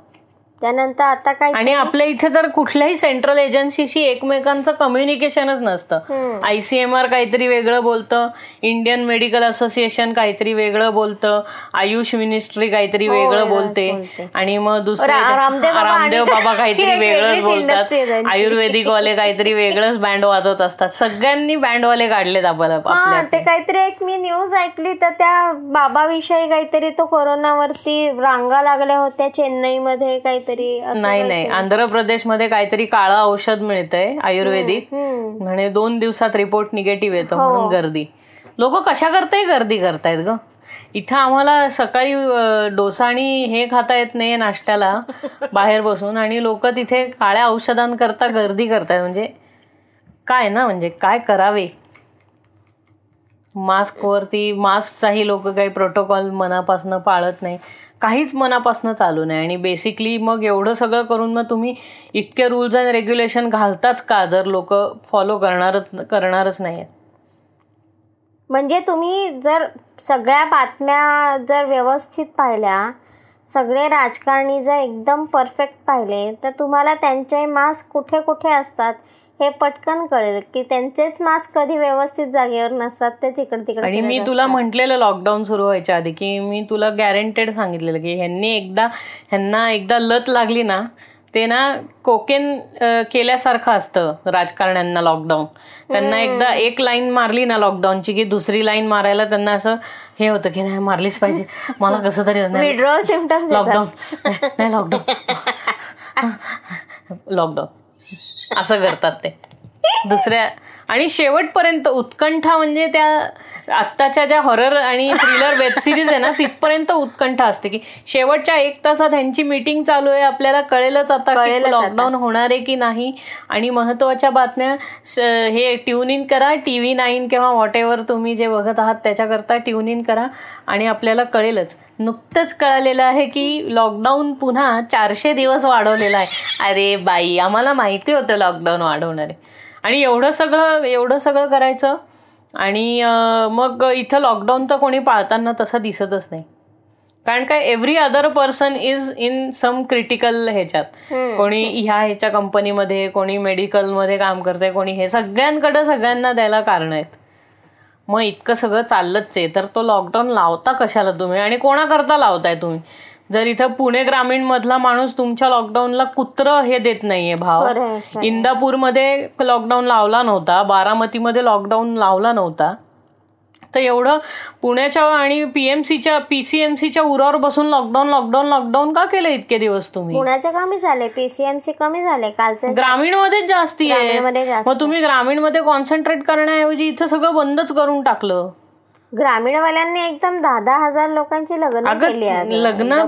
त्यानंतर आता काय आणि आपल्या इथे तर कुठल्याही सेंट्रल एजन्सीशी एकमेकांचं कम्युनिकेशनच नसतं. आयसीएमआर काहीतरी वेगळं बोलतं इंडियन मेडिकल असोसिएशन काहीतरी वेगळं बोलतं आयुष मिनिस्ट्री काहीतरी वेगळं बोलते. आणि मग दुसरे रामदेव बाबा रामदेव आणि बाबा *laughs* काहीतरी वेगळंच बोलतात. आयुर्वेदिक वाले काहीतरी वेगळंच बँड वाजवत असतात. सगळ्यांनी बँडवाले काढलेत आपल्याला हा आपल्या ते काहीतरी एक मी न्यूज ऐकली तर त्या बाबाविषयी काहीतरी तो कोरोनावरती रांगा लागल्या होत्या चेन्नईमध्ये काहीतरी. असं नाही नाही. आंध्र प्रदेशमध्ये काहीतरी काळं औषध मिळतंय आयुर्वेदिक. म्हणे दोन दिवसात रिपोर्ट निगेटिव्ह येतो म्हणून गर्दी. लोक कशा करताय गर्दी करतायत ग? इथं आम्हाला सकाळी डोसा आणि हे खाता येत नाही नाश्त्याला *laughs* बाहेर बसून. आणि लोक तिथे काळ्या औषधांकरता गर्दी करतायत. म्हणजे काय ना म्हणजे काय करावे? मास्कवरती मास्कचाही लोक काही प्रोटोकॉल मनापासनं पाळत नाही. काहीच मनापासून चालू नाही. आणि बेसिकली मग एवढं सगळं करून मग तुम्ही इतके रूल्स अँड रेग्युलेशन घालताच का? जर लोक फॉलो करणारच करणारच नाही म्हणजे तुम्ही जर सगळ्या बातम्या जर व्यवस्थित पाहिल्या सगळे राजकारणी जर एकदम परफेक्ट पाहिले तर तुम्हाला त्यांचे मास्क कुठे कुठे असतात? हे पटकन कळेल की त्यांचेच मास्क कधी व्यवस्थित जागेवर नसतात ते तिकडे तिकडे आणि मी तुला. म्हटलेलं लॉकडाऊन सुरू व्हायच्या आधी की मी तुला गॅरंटेड सांगितलेलं की ह्यांनी एकदा ह्यांना एकदा लत लागली ना ते ना कोकेन केल्यासारखं असतं राजकारण्यांना लॉकडाऊन त्यांना एकदा एक लाईन मारली ना लॉकडाऊनची की दुसरी लाईन मारायला त्यांना असं हे होतं की नाही मारलीच पाहिजे. मला कसं तरी लॉकडाऊन नाही लॉकडाऊन लॉकडाऊन *laughs* *laughs* असं करतात ते. दुसऱ्या आणि शेवटपर्यंत उत्कंठा म्हणजे त्या आत्ताच्या ज्या हॉरर आणि थ्रिलर वेब सिरीज आहे ना तिथपर्यंत उत्कंठा असते की शेवटच्या एक तासात ह्यांची मीटिंग चालू आहे आपल्याला कळेलच आता लॉकडाऊन होणार आहे की नाही. आणि महत्त्वाच्या बातम्या हे ट्यून इन करा टी व्ही नाईन किंवा व्हॉट एव्हर तुम्ही जे बघत आहात त्याच्याकरता ट्यून इन करा आणि आपल्याला कळेलच. नुकतंच कळालेलं आहे की लॉकडाऊन पुन्हा चारशे दिवस वाढवलेला आहे. अरे बाई आम्हाला माहिती होतं लॉकडाऊन वाढवणार. आहे आणि एवढं सगळं एवढं सगळं करायचं आणि मग इथं लॉकडाऊन तर कोणी पाळताना तसं दिसतच नाही. कारण काय every other person is in some critical ह्याच्यात. कोणी ह्या ह्याच्या कंपनीमध्ये कोणी मेडिकलमध्ये काम करते कोणी हे सगळ्यांकडे सगळ्यांना द्यायला कारण आहेत. मग इतकं सगळं चाललंच आहे. तर तो लॉकडाऊन लावता कशाला तुम्ही? आणि कोणाकरता लावताय तुम्ही? जर इथं पुणे ग्रामीण मधला माणूस तुमच्या लॉकडाऊनला कुत्र हे देत नाहीये भाव. इंदापूरमध्ये लॉकडाऊन लावला नव्हता बारामतीमध्ये लॉकडाऊन लावला नव्हता. तर एवढं पुण्याच्या आणि पीएमसीच्या पीसीएमसीच्या उरावर बसून लॉकडाऊन लॉकडाऊन लॉकडाऊन का केलं इतके दिवस तुम्ही? पुण्याचे कमी झाले पीसीएमसी कमी झाले कालचे ग्रामीण मध्येच जास्ती आहे. मग तुम्ही ग्रामीणमध्ये कॉन्सन्ट्रेट करण्याऐवजी इथं सगळं बंदच करून टाकलं. ग्रामीणवाल्यांनी एकदम दहा दहा हजार लोकांची लग्न केली लग्न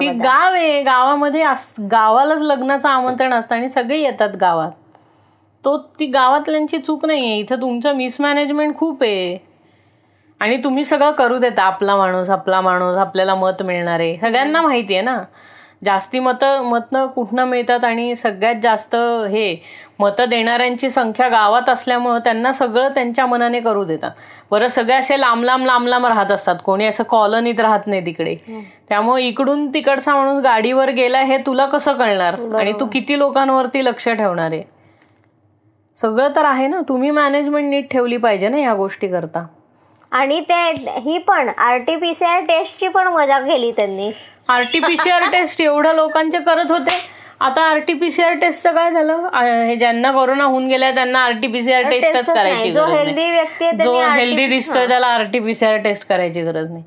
ती गाव आहे गावामध्ये गावालाच लग्नाचं आमंत्रण असतं आणि सगळे येतात गावात. तो ती गावातल्यांची चूक नाहीये. इथं तुमचं मिसमॅनेजमेंट खूप आहे. आणि तुम्ही सगळं करू देता. आपला माणूस आपला माणूस आपल्याला मत मिळणार. आहे सगळ्यांना माहिती आहे ना. जास्ती मतं मतनं कुठनं मिळतात आणि सगळ्यात जास्त हे मतं देणाऱ्यांची संख्या गावात असल्यामुळं त्यांना सगळं त्यांच्या मनाने करू देतात. बरं सगळे असे लांब लांब लांब लांब राहत असतात. कोणी असं कॉलनीत राहत नाही तिकडे. त्यामुळे इकडून तिकडचा माणूस गाडीवर गेला हे तुला कसं कळणार? आणि तू किती लोकांवरती लक्ष ठेवणार आहे? सगळं तर आहे ना? तुम्ही मॅनेजमेंट नीट ठेवली पाहिजे ना या गोष्टी करता आणि ते ही पण आरटीपीसीआर टेस्टची पण मजा केली त्यांनी. आरटीपीसीआर टेस्ट एवढ्या लोकांचे करत होते. आता आरटीपीसीआर टेस्ट काय झालं? हे ज्यांना कोरोना होऊन गेलाय त्यांना आरटीपीसीआर टेस्टच करायची जो हेल्दी व्यक्ती जो हेल्दी दिसतोय त्याला आरटीपीसीआर टेस्ट करायची गरज नाही.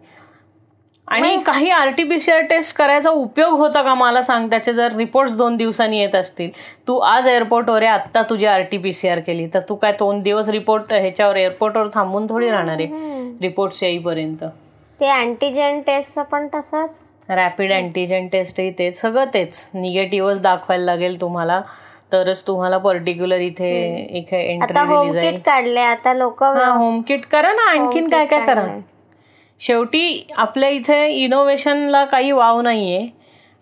आणि काही आरटीपीसीआर टेस्ट करायचा उपयोग होता का? मला सांग. त्याचे जर रिपोर्ट दोन दिवसांनी येत असतील. तू आज एअरपोर्टवर आहे आत्ता तुझी आरटीपीसीआर केली. तर तू काय दोन दिवस रिपोर्ट ह्याच्यावर एअरपोर्टवर थांबून थोडी राहणार आहे. रिपोर्ट येईपर्यंत. ते अँटीजेन टेस्ट पण तसंच. रॅपिड अँटीजेन टेस्टही तेच सगळं तेच. निगेटिव्हच दाखवायला लागेल तुम्हाला. तरच तुम्हाला पर्टिक्युलर इथे इथे एंट्री काढले आता लोक होम किट करा ना आणखीन काय काय करा. शेवटी आपल्या इथे इनोव्हेशनला काही वाव नाहीये.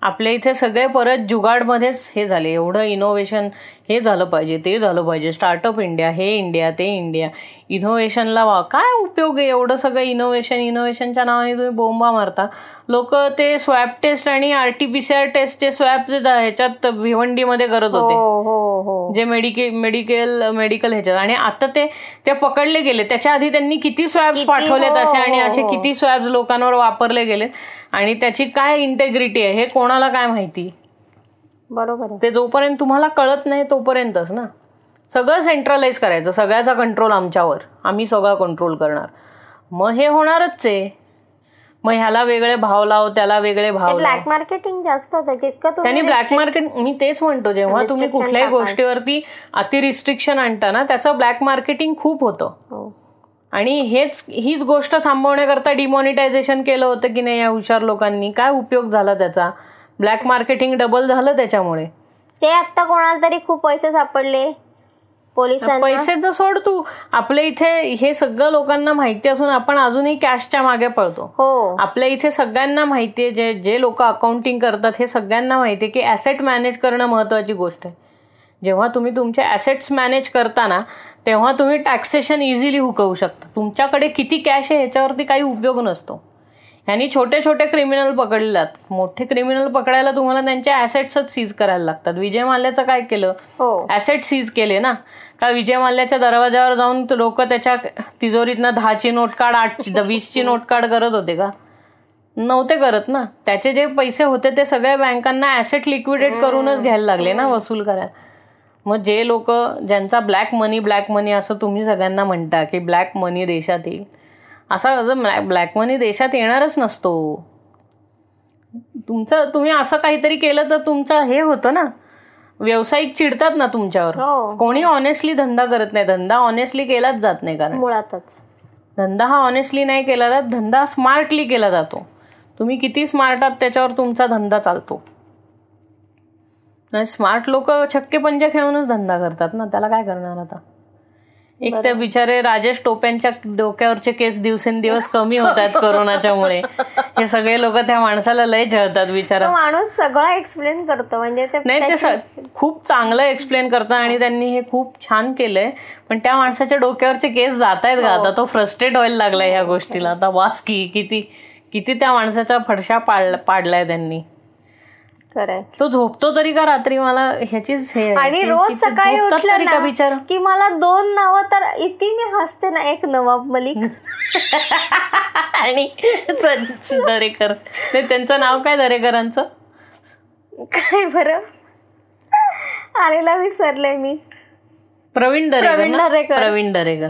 आपल्या इथे सगळे परत जुगाडमध्येच हे झाले. एवढं इनोव्हेशन हे झालं पाहिजे ते झालं पाहिजे. स्टार्टअप इंडिया हे इंडिया ते इंडिया इनोव्हेशनला वा काय उपयोग आहे? एवढं सगळं इनोव्हेशन इनोव्हेशनच्या नावाने तुम्ही बोंबा मारता. लोक ते स्वॅब टेस्ट आणि आरटीपीसीआर टेस्टचे स्वॅब ह्याच्यात भिवंडीमध्ये करत होते. हो, हो, हो. जे मेडिके मेडिकल मेडिकल ह्याच्यात. आणि आता ते ते पकडले गेले. त्याच्या आधी त्यांनी किती स्वॅब पाठवलेत असे आणि असे किती स्वॅब लोकांवर वापरले गेले आणि त्याची काय इंटेग्रिटी आहे हे कोणाला काय माहिती? बरोबर ते जोपर्यंत तुम्हाला कळत नाही तोपर्यंतच ना. सगळं सेंट्रलाइज करायचं सगळ्याचा कंट्रोल आमच्यावर. आम्ही सगळं कंट्रोल करणार. मग हे होणारच आहे. मग ह्याला वेगळे भाव लाव त्याला वेगळे भाव ब्लॅक मार्केटिंग जास्त त्यांनी ब्लॅक मार्केट मी तेच म्हणतो जेव्हा तुम्ही कुठल्याही गोष्टीवरती अति रिस्ट्रिक्शन आणता ना त्याचं ब्लॅक मार्केटिंग खूप होतं. हो. आणि हेच हीच गोष्ट थांबवण्याकरता डिमॉनिटायझेशन केलं होतं की नाही या हुशार लोकांनी? काय उपयोग झाला त्याचा? ब्लॅक मार्केटिंग डबल झालं त्याच्यामुळे. ते आता कोणाला तरी खूप पैसे सापडले. पोलिसांना. पैसेच सोड तू. आपल्या इथे हे सगळं लोकांना माहिती असून आपण अजूनही कॅशच्या मागे पळतो. हो. आपल्या इथे सगळ्यांना माहितीये जे जे लोक अकाउंटिंग करतात हे सगळ्यांना माहितीये की ऍसेट मॅनेज करणं महत्वाची गोष्ट आहे. जेव्हा तुम्ही तुमचे ऍसेट्स मॅनेज करताना तेव्हा तुम्ही टॅक्सेशन इझिली हुकवू शकता. तुमच्याकडे किती कॅश आहे ह्याच्यावरती काही उपयोग नसतो. ह्यांनी छोटे छोटे क्रिमिनल पकडले मोठे क्रिमिनल पकडायला तुम्हाला त्यांचे ऍसेट्सच सीज करायला लागतात. विजय माल्याचं काय केलं? ऍसेट हो. सीज केले ना? का विजय माल्याच्या दरवाजावर जाऊन लोक त्याच्या तिजोरीतनं दहाची नोट काढ आठ वीसची नोट काढ करत होते का? नव्हते करत ना? त्याचे जे पैसे होते ते सगळ्या बँकांना ऍसेट लिक्विडेट करूनच घ्यायला लागले ना वसूल करायला? मग जे लोक ज्यांचा ब्लॅक मनी ब्लॅक मनी असं तुम्ही सगळ्यांना म्हणता की ब्लॅक मनी देशात येईल असा ब्लॅक मनी देशात येणारच नसतो. तुमचं तुम्ही असं काहीतरी केलं तर तुमचं हे होतं ना. व्यावसायिक चिडतात ना तुमच्यावर. हो. कोणी ऑनेस्टली धंदा करत नाही. धंदा ऑनेस्टली केलाच जात नाही कारण. मुळातच. धंदा हा ऑनेस्टली नाही केला जात धंदा स्मार्टली केला जातो. तुम्ही किती स्मार्ट आहात त्याच्यावर तुमचा धंदा चालतो. नाही स्मार्ट लोक छक्के पंजे खेळूनच धंदा करतात ना. त्याला काय करणार आता? एक ते बिचारे राजेश टोप्यांच्या डोक्यावरचे केस दिवसेंदिवस कमी होत आहेत *laughs* कोरोनाच्यामुळे. हे सगळे लोक त्या माणसाला लय जळतात बिचारा. तो माणूस सगळं एक्सप्लेन करतो म्हणजे ते नाही ते खूप चांगलं एक्सप्लेन करतात आणि त्यांनी हे खूप छान केलंय. पण त्या माणसाच्या डोक्यावरचे केस जात आहेत का? आता तो फ्रस्ट्रेट व्हायला लागलाय ह्या गोष्टीला. आता वाच की किती किती त्या माणसाचा फडशा पाड पाडलाय त्यांनी. खरंय. तो झोपतो तरी का रात्री? मला ह्याचीच हे आणि रोज सकाळी उठलं का ना बिचारा? की मला दोन नावं तर इतकी मी हसते ना एक नवाब मलिक. *laughs* आणि दरेकर. त्यांचं नाव काय दरेकरांचं? काय बरं? आलेला विसरले मी. प्रवीण दरेकर प्रवीण? दरेकर. प्रवीण दरेकर.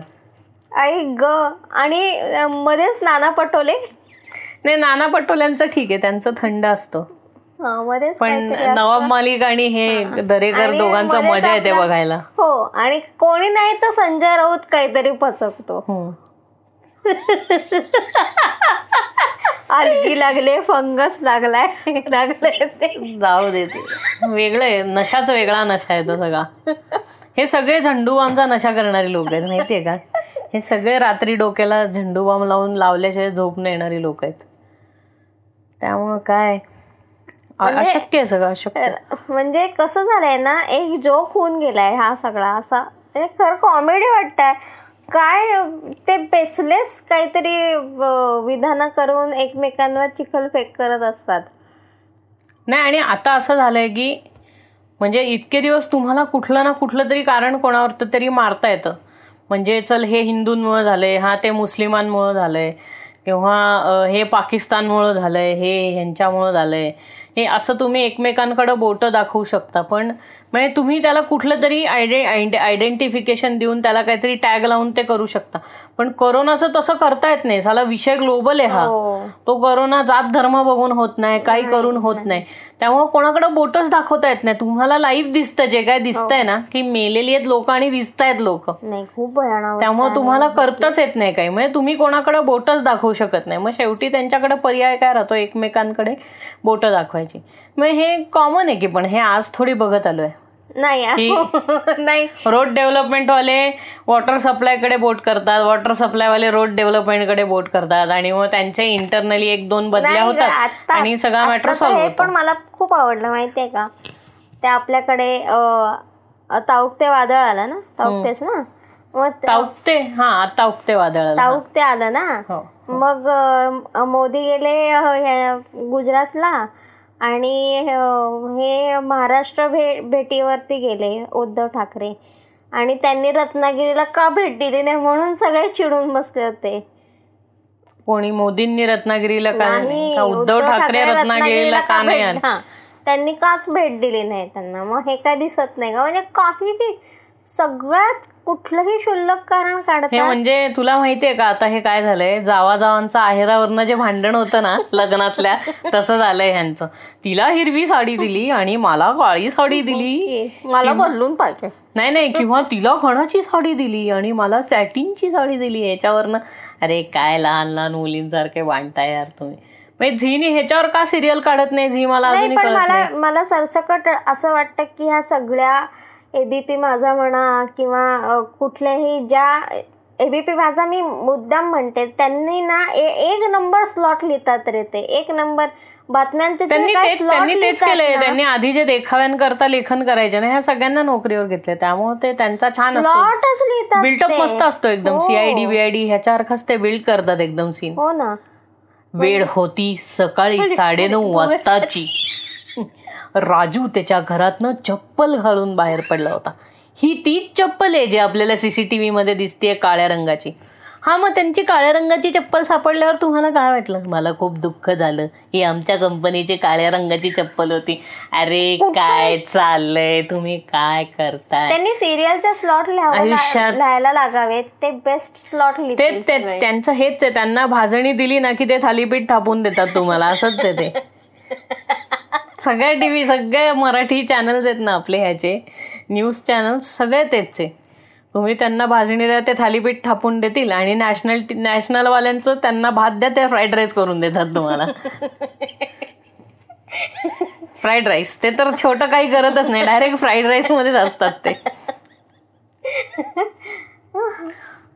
आई ग. आणि मध्येच नाना पटोले? नाही नाना पटोल्यांचं ठीक आहे. त्यांचं थंड असतं. पण. नवाब मालिक आणि हे दरेकर दोघांचं मजा येते बघायला. हो आणि कोणी नाही तर संजय राऊत काहीतरी पचकतो हम्म. अलगी लागले फंगस लागलाय लागले ते. जाऊ दे ते. वेगळं आहे नशाच वेगळा नशा आहे तो सगळा. हे सगळे झंडूबामचा नशा करणारी लोक आहेत माहितीये का? हे सगळे रात्री डोक्याला झंडूबाम लावून लावल्याशिवाय झोप न येणारी लोक आहेत. त्यामुळं काय? अशक्य आहे सगळं अशक्य म्हणजे कसं झालंय ना एक जोक होऊन गेलाय हा सगळा असा. म्हणजे खरं कॉमेडी वाटतंय. काय ते बेसलेस काहीतरी विधानं करून एकमेकांवर चिखलफेक करत असतात. नाही आणि आता असं झालंय की म्हणजे इतके दिवस तुम्हाला कुठलं ना कुठलं तरी कारण कोणावर तरी मारता येतं. म्हणजे चल हे हिंदूंमुळं झालंय हा ते मुस्लिमांमुळं झालंय किंवा हे पाकिस्तानमुळं झालंय हे ह्यांच्यामुळं झालंय. हे असं तुम्ही एकमेकांकडे बोटं दाखवू शकता. पण म्हणजे तुम्ही त्याला कुठलं तरी आयडे आयडेंटिफिकेशन देऊन त्याला काहीतरी टॅग लावून ते करू शकता. पण कोरोनाचं तसं करता येत नाही. साला विषय ग्लोबल आहे हा. हो. तो करोना जात धर्म बघून होत नाही काही करून होत नाही. त्यामुळे कोणाकडे बोटच दाखवता येत नाही. तुम्हाला लाईव्ह दिसतं जे काय दिसतंय ना की मेलेली आहेत लोक आणि दिसतायत लोक. खूप त्यामुळे तुम्हाला करताच येत नाही काही. म्हणजे तुम्ही कोणाकडे बोटच दाखवू शकत नाही. मग शेवटी त्यांच्याकडे पर्याय काय राहतो एकमेकांकडे बोटं दाखवायची. मग हे कॉमन आहे की पण हे आज थोडी बघत आलोय. नाही *laughs* नाही. रोड डेव्हलपमेंटवाले वॉटर सप्लायकडे बोट करतात वॉटर सप्लायवाले रोड डेव्हलपमेंटकडे बोट करतात आणि मग त्यांचे इंटरनली एक दोन बदल्या होतात आणि सगळा मॅटर सॉल्व्ह हे होतो. पण मला खूप आवडलं माहितीये का? ते आपल्याकडे ताऊकते वादळ आलं ना? ताऊकतेच ना? मग ताऊकते हा आता उगते वादळाला ताऊकते आलं ना? हो मग मोदी गेले गुजरातला. आणि हे महाराष्ट्र भे भेटीवरती गेले उद्धव ठाकरे. आणि त्यांनी रत्नागिरीला का भेट दिली नाही म्हणून सगळे चिडून बसले होते. कोणी मोदींनी रत्नागिरीला का नाही? का उद्धव ठाकरे रत्नागिरीला का नाही आले? हा. त्यांनी काच भेट दिली नाही त्यांना. मग हे काय दिसत नाही का? म्हणजे काही की सगळ्यात कुठलंही क्षुल्लक कारण हे काढतात म्हणजे तुला माहितीये का? आता हे काय झालंय? जावा जावांचं आहेरावरनं जे भांडण होतं ना *laughs* लग्नातल्या तसं झालंय ह्यांचं. तिला हिरवी साडी दिली आणि मला काळी साडी दिली. मला बदलून पाहिजे. नाही नाही किंवा तिला खणाची साडी दिली आणि मला सॅटिनची साडी दिली ह्याच्यावरनं. अरे काय लहान लहान मुलींसारखे बांधताय यार तुम्ही. म्हणजे झीनी ह्याच्यावर का सिरियल काढत नाही? झी मला मला मला सरसकट असं वाटतं की ह्या सगळ्या एबीपी माझा म्हणा किंवा कुठल्याही ज्या एबीपी माझा मी मुद्दाम म्हणते त्यांनी ना ए- एक नंबर स्लॉट लिहितात रे ते. एक नंबर बातम्यांचे त्यांनी तेच केलंय. त्यांनी आधी जे देखाव्यांकरता लेखन करायचे ना ह्या सगळ्यांना नोकरीवर घेतले त्यामुळे ते त्यांचा छान slotच लिहितात बिल्टअप ते. मस्त असतो एकदम. हो. सीआयडी बीआयडी ह्याच्यासारखाच ते बिल्ड करतात एकदम सीन हो ना. वेळ होती सकाळी साडेनऊ *laughs* वाजताची. राजू त्याच्या घरातनं चप्पल घालून बाहेर पडला होता. ही तीच चप्पल आहे जी आपल्याला सीसीटीव्ही मध्ये दिसतेय काळ्या रंगाची. हा मग त्यांची काळ्या रंगाची चप्पल सापडल्यावर तुम्हाला काय वाटलं? मला खूप दुःख झालं. ही आमच्या कंपनीची काळ्या रंगाची चप्पल होती. अरे काय चाललंय? तुम्ही काय करताय? त्यांनी सिरियलचे स्लॉट आयुष्यात- लिहायला लागावेत. ते बेस्ट स्लॉट ते. त्यांचं हेच आहे. त्यांना भाजणी दिली ना की ते थालीपीठ थापून देतात तुम्हाला. असंच आहे ते. *laughs* सगळ्या टीव्ही सगळे मराठी चॅनल्स आहेत ना आपले ह्याचे. न्यूज चॅनल्स सगळे तेच आहे तुम्ही त्यांना भाजणी द्या ते थालीपीठ थापून देतील आणि नॅशनल नॅशनलवाल्यांचं त्यांना भात द्या ते फ्राईड राईस करून देतात तुम्हाला. फ्राईड राईस ते तर छोटं काही करतच नाही. डायरेक्ट फ्राईड राईसमध्येच असतात ते.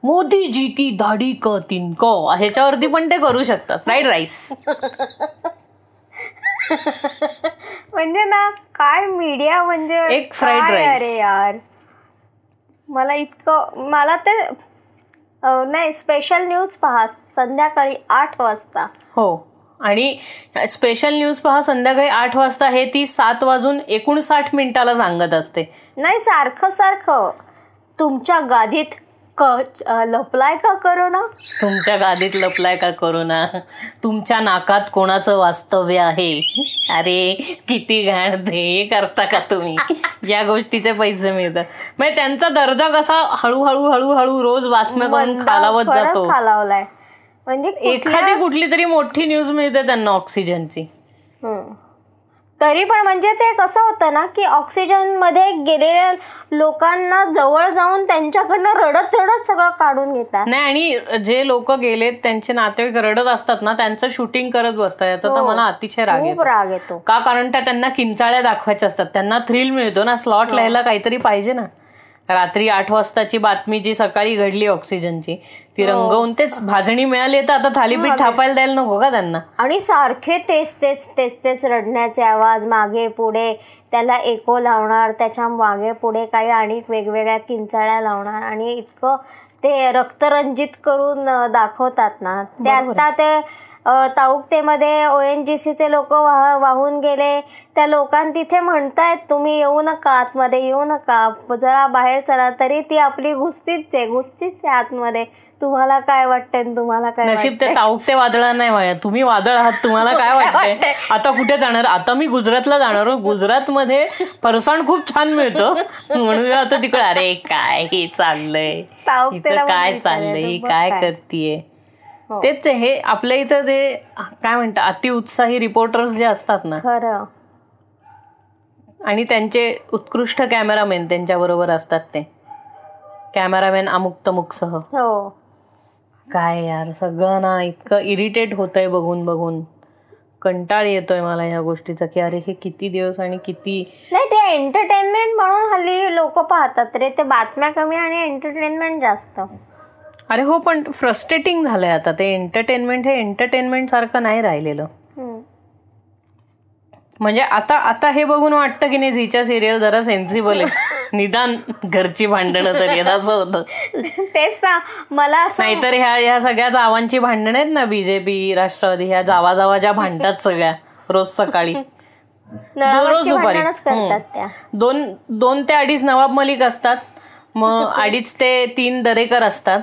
मोदी जी की दाढी क तीन क ह्याच्यावरती पण ते करू शकतात. फ्राईड राईस *laughs* म्हणजे ना काय मीडिया म्हणजे एक काय rice. अरे यार. मला इतकं मला ते नाही स्पेशल न्यूज पहा संध्याकाळी आठ वाजता. हो. आणि स्पेशल न्यूज पहा संध्याकाळी आठ वाजता हे ती सात वाजून एकोणसाठ मिनिटाला सांगत असते. नाही सारखं सारखं. तुमच्या गादीत लपलाय का करोना? तुमच्या गादीत लपलाय का करोना? तुमच्या नाकात कोणाचं वास्तव्य आहे? अरे किती घाण हे करता का तुम्ही? या गोष्टीचे पैसे मिळतात. म्हणजे त्यांचा दर्जा कसा हळूहळू हळूहळू रोज बातम्या करून खालावत जातो. खालावलाय. म्हणजे एखादी कुठली तरी मोठी न्यूज मिळते त्यांना ऑक्सिजनची. तरी पण म्हणजे ते कसं होतं ना की ऑक्सिजनमध्ये गेलेल्या लोकांना जवळ जाऊन त्यांच्याकडनं रडत रडत सगळं काढून घेतात. नाही आणि जे लोक गेलेत त्यांचे नातेवाईक रडत असतात ना त्यांचं शूटिंग करत बसतात. याचा तर हो. मला अतिशय राग खूप येतो. राग येतो. का? कारण त्या त्यांना किंचाळ्या दाखवायच्या असतात. त्यांना थ्रिल मिळतो ना स्लॉट हो. लिहायला काहीतरी पाहिजे ना. रात्री आठ वाजताची बातमी जी सकाळी घडली ऑक्सिजनची ती हो. रंगवून तेच भाजणी मिळाली तर आता थालीपीठ थापायला द्यायला नको का त्यांना? आणि सारखे तेच तेच तेच तेच रडण्याचे आवाज मागे पुढे त्याला एको लावणार त्याच्यामागे पुढे काही आणि वेगवेगळ्या किंचाळ्या लावणार आणि इतकं ते रक्तरंजित करून दाखवतात ना. ते बरोबर. आता ते ताऊकतेमध्ये ओ एन जी सीचे लोक वाहून गेले. त्या लोकां तिथे म्हणतायत तुम्ही येऊ नका आतमध्ये येऊ नका. जरा बाहेर चला तरी ती आपली घुसतीच आहे घुसतीच आहे आतमध्ये. तुम्हाला काय वाटतंय आणि तुम्हाला काय नशीब ते वाटतंय? ताऊक ते वादळ नाही माया तुम्ही वादळ आहात तुम्हाला काय *laughs* वाटतंय? आता कुठे जाणार? आता मी गुजरातला जाणार हो. गुजरातमध्ये फरसाण खूप छान मिळतं. म्हणून आता तिकडे अरे काय हे चाललंय. काय चाललंय? काय. करतीये. तेच आहे, हे आपल्या इथं ते काय म्हणतात अतिउत्साही रिपोर्टर्स जे असतात ना खरं. आणि त्यांचे उत्कृष्ट कॅमेरामॅन त्यांच्या बरोबर असतात ते. कॅमेरामॅन अमुक तमुक सह. हो. काय यार सगळं ना इतकं इरिटेट होतंय बघून बघून. कंटाळ येतोय मला ह्या गोष्टीचा की अरे हे किती दिवस आणि किती नाही ते एंटरटेनमेंट म्हणून हल्ली लोक पाहतात रे ते बातम्या कमी आणि एंटरटेनमेंट जास्त. अरे हो पण फ्रस्ट्रेटिंग झालंय आता. ते एंटरटेनमेंट हे एंटरटेनमेंट सारखं नाही राहिलेलं. म्हणजे आता आता हे बघून वाटतं की नाही झीच्या सिरियल जरा सेन्सिबल आहे. *laughs* निदान घरची भांडणं तरी असं होतं. तेच ना मला नाहीतर ह्या ह्या सगळ्या जावांची भांडणं आहेत ना बीजेपी राष्ट्रवादी ह्या जावा जावा ज्या भांडतात सगळ्या रोज सकाळी. रोज दुपारी. दोन दोन ते अडीच नवाब मलिक असतात. मग *laughs* अडीच ते तीन दरेकर असतात.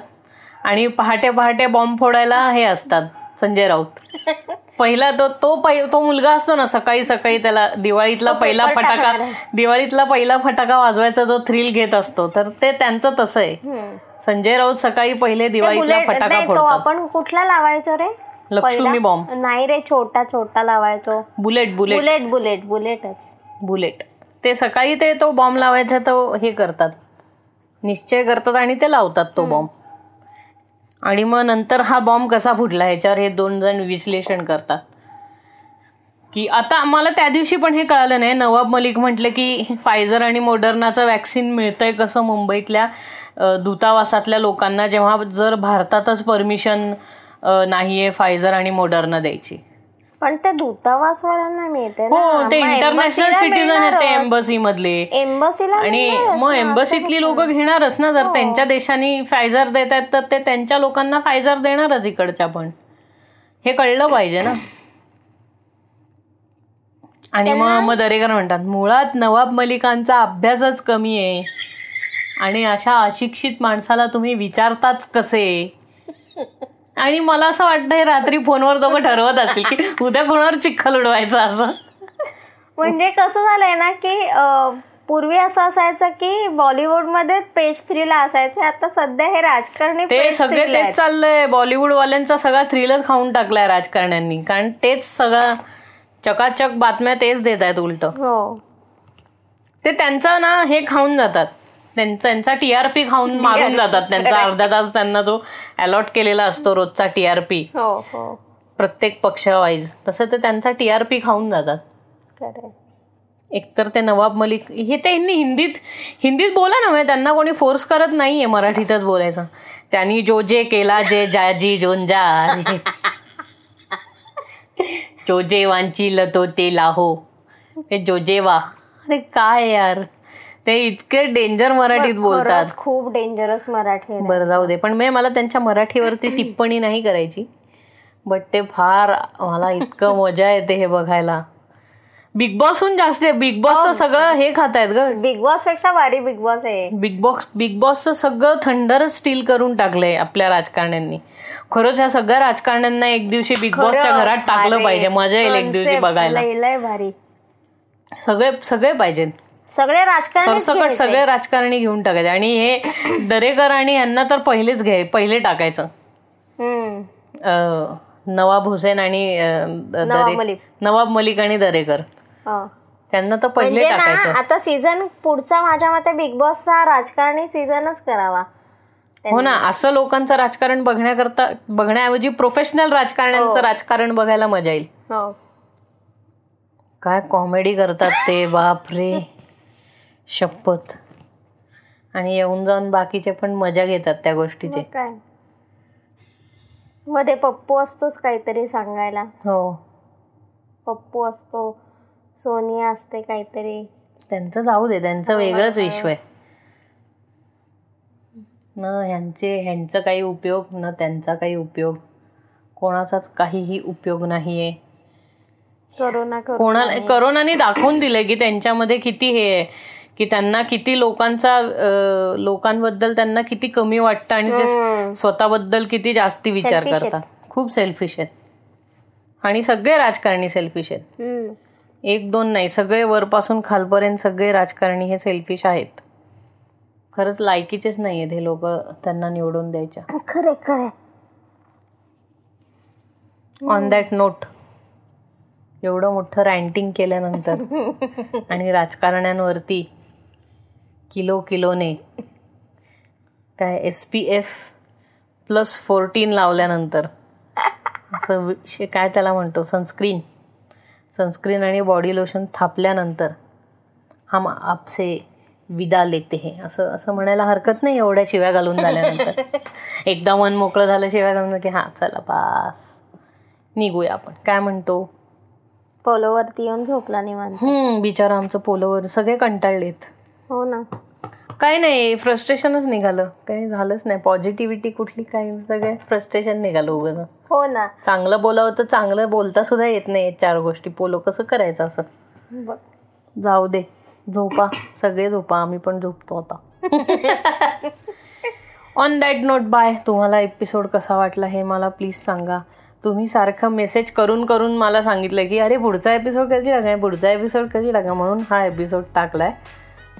आणि पहाटे पहाटे बॉम्ब फोडायला हे असतात संजय राऊत. *laughs* पहिला तो तो तो मुलगा असतो ना सकाळी सकाळी त्याला दिवाळीतला पहिला फटाका. दिवाळीतला पहिला फटाका वाजवायचा जो थ्रिल घेत असतो तर ते त्यांचं तसं आहे. संजय राऊत सकाळी पहिले दिवाळीतला फटाका नाही तो फोडतात. आपण कुठला लावायचो रे? लक्ष्मी? बॉम्ब. नाही रे छोटा छोटा लावायचो. Bullet bullet. बुलेट बुलेट बुलेटच. बुलेट. ते सकाळी ते तो बॉम्ब लावायचा तो हे करतात. निश्चय करतात आणि ते लावतात तो बॉम्ब. आणि मग नंतर हा बॉम्ब कसा फुटला ह्याच्यावर हे दोन जण विश्लेषण करतात. की आता मला त्या दिवशी पण हे कळालं नाही. नवाब मलिक म्हटलं की फायझर आणि मोडर्नाचं वॅक्सिन मिळतंय कसं मुंबईतल्या दूतावासातल्या लोकांना जेव्हा जर भारतातच परमिशन नाही आहे फायझर आणि मोडर्ना द्यायची. पण ते दूतावासवाल्यांना मिळते हो ते इंटरनॅशनल सिटीजन आहेत ते एम्बसी मधले एम्बसीला आणि मग एम्बसीतली लोक घेणारच ना जर त्यांच्या देशांनी फायझर देत आहेत तर ते त्यांच्या लोकांना फायझर देणारच इकडच्या पण. हे कळलं पाहिजे ना. आणि मग मग दरेकर म्हणतात मुळात नवाब मलिकांचा अभ्यासच कमी आहे. आणि अशा अशिक्षित माणसाला तुम्ही विचारताच कसे? आणि मला असं वाटतं हे रात्री फोनवर दोघं ठरवत असतील की उद्या कोणावर चिखल उडवायचं असं. म्हणजे कसं झालंय ना की पूर्वी असं असायचं की बॉलिवूडमध्ये पेज थ्रीला असायचं आता सध्या हे राजकारणी ते सगळे. तेच चाललंय. बॉलिवूड वाल्यांचा सगळा थ्रिलर खाऊन टाकलाय राजकारण्यांनी. कारण तेच सगळं चकाचक बातम्या तेच देत आहेत उलट. हो. ते त्यांचं ना हे खाऊन जातात. त्यांचा टीआरपी खाऊन *laughs* मारून जातात. त्यांचा अर्धा तास त्यांना जो अलॉट केलेला असतो रोजचा टीआरपी हो हो. प्रत्येक पक्ष वाईज तसं ते त्यांचा टीआरपी खाऊन जातात. एकतर ते नवाब मलिक हे त्यांनी हिंदीत हिंदीत बोला ना म्हणजे त्यांना कोणी फोर्स करत नाहीये मराठीतच बोलायचं. त्यांनी जो जे केला जे जाजी जोंजा *laughs* जो. जे वांची तो ते लाहो. हे जो जे वा. अरे काय यार? ते इतके डेंजर मराठीत बोलतात. खूप डेंजरस मराठी. बरं जाऊ दे. पण मी मला त्यांच्या मराठीवरती *clears throat* टिप्पणी नाही करायची. बट ते फार मला इतकं मजा येते हे बघायला. बिग बॉसहून जास्त बिग बॉसचं सगळं हे खात आहेत ग. बिग बॉसपेक्षा भारी बिग बॉस आहे. बिग बॉक्स बिग बॉसचं सगळं थंडरच स्टील करून टाकलंय आपल्या राजकारण्यांनी. खरंच ह्या सगळ्या राजकारण्यांना एक दिवशी बिग बॉसच्या घरात टाकलं पाहिजे. मजा येईल एक दिवशी बघायला. भारी. सगळे सगळे पाहिजेत. सगळे राजकारणी सरसकट सगळे राजकारणी घेऊन टाकायचे. आणि हे दरेकर आणि यांना तर पहिलेच घ्याय पहिले टाकायचं. नवाब हुसेन आणि नवाब मलिक. आणि दरेकर. त्यांना तर पहिले म्हणजे टाकायचं. आता सीझन पुढचा माझ्या मते बिग बॉसचा राजकारणी सीझनच करावा. हो ना असं लोकांचं राजकारण बघण्याकरता बघण्याऐवजी प्रोफेशनल राजकारण्यांचं राजकारण बघायला मजा येईल. हो. काय कॉमेडी करतात ते बाप रे शपथ. आणि येऊन जाऊन बाकीचे पण मजा घेतात त्या गोष्टीचे. मग काय? मध्ये पप्पू असतोच काहीतरी सांगायला. हो. पप्पू असतो सोनिया असते काहीतरी. त्यांचं जाऊ दे त्यांचं वेगळंच विश्व आहे. न ह्यांचे ह्यांचा काही उपयोग न त्यांचा काही उपयोग. कोणाचाच काहीही उपयोग नाहीये. करोना कोणाला करोनाने दाखवून दिलंय की त्यांच्यामध्ये किती हे आहे. की त्यांना किती लोकांचा लोकांबद्दल त्यांना किती कमी वाटतं आणि ते स्वतःबद्दल किती जास्ती विचार करतात. खूप सेल्फिश आहेत. आणि सगळे राजकारणी सेल्फिश आहेत. एक दोन नाही सगळे वरपासून खालपर्यंत सगळे राजकारणी हे सेल्फिश आहेत. खरंच लायकीचेच नाही आहेत हे लोक त्यांना निवडून द्यायच्या. खरे खरे ऑन दॅट नोट एवढं मोठं रँटिंग केल्यानंतर *laughs* आणि राजकारण्यांवरती किलो किलोने. काय S P F plus fourteen लावल्यानंतर. असं विषय काय त्याला म्हणतो? सनस्क्रीन सनस्क्रीन आणि बॉडी लोशन थापल्यानंतर हम आपसे विदा लेते हे. असं असं म्हणायला हरकत नाही एवढ्या शिव्या घालून झाल्यानंतर. *laughs* एकदा मन मोकळं झालं शिव्या घालून की हां चला पास निघूया आपण. काय म्हणतो? पोलोवरती येऊन झोपला निवांत. बिचारा आमचं पोलोवर सगळे कंटाळलेत. हो ना. काय नाही फ्रस्ट्रेशनच निघालं. काही झालंच नाही. पॉझिटिव्हिटी कुठली काय सगळे फ्रस्ट्रेशन निघालं उगं हो ना. चांगलं बोलावं तर चांगलं बोलता सुद्धा येत नाही चार गोष्टी. पोलो कसं करायचं असं. जाऊ दे. झोपा. सगळे झोपा. आम्ही पण झोपतो आता. ऑन दॅट नोट बाय तुम्हाला एपिसोड कसा वाटला हे मला प्लीज सांगा. तुम्ही सारखं मेसेज करून करून मला सांगितलं की अरे पुढचा एपिसोड कधी टाका पुढचा एपिसोड कधी टाका म्हणून हा एपिसोड टाकलाय.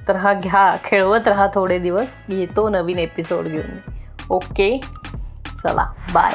तर हा घ्या खेळवत राहा थोडे दिवस. येतो नवीन एपिसोड घेऊन. ओके चला बाय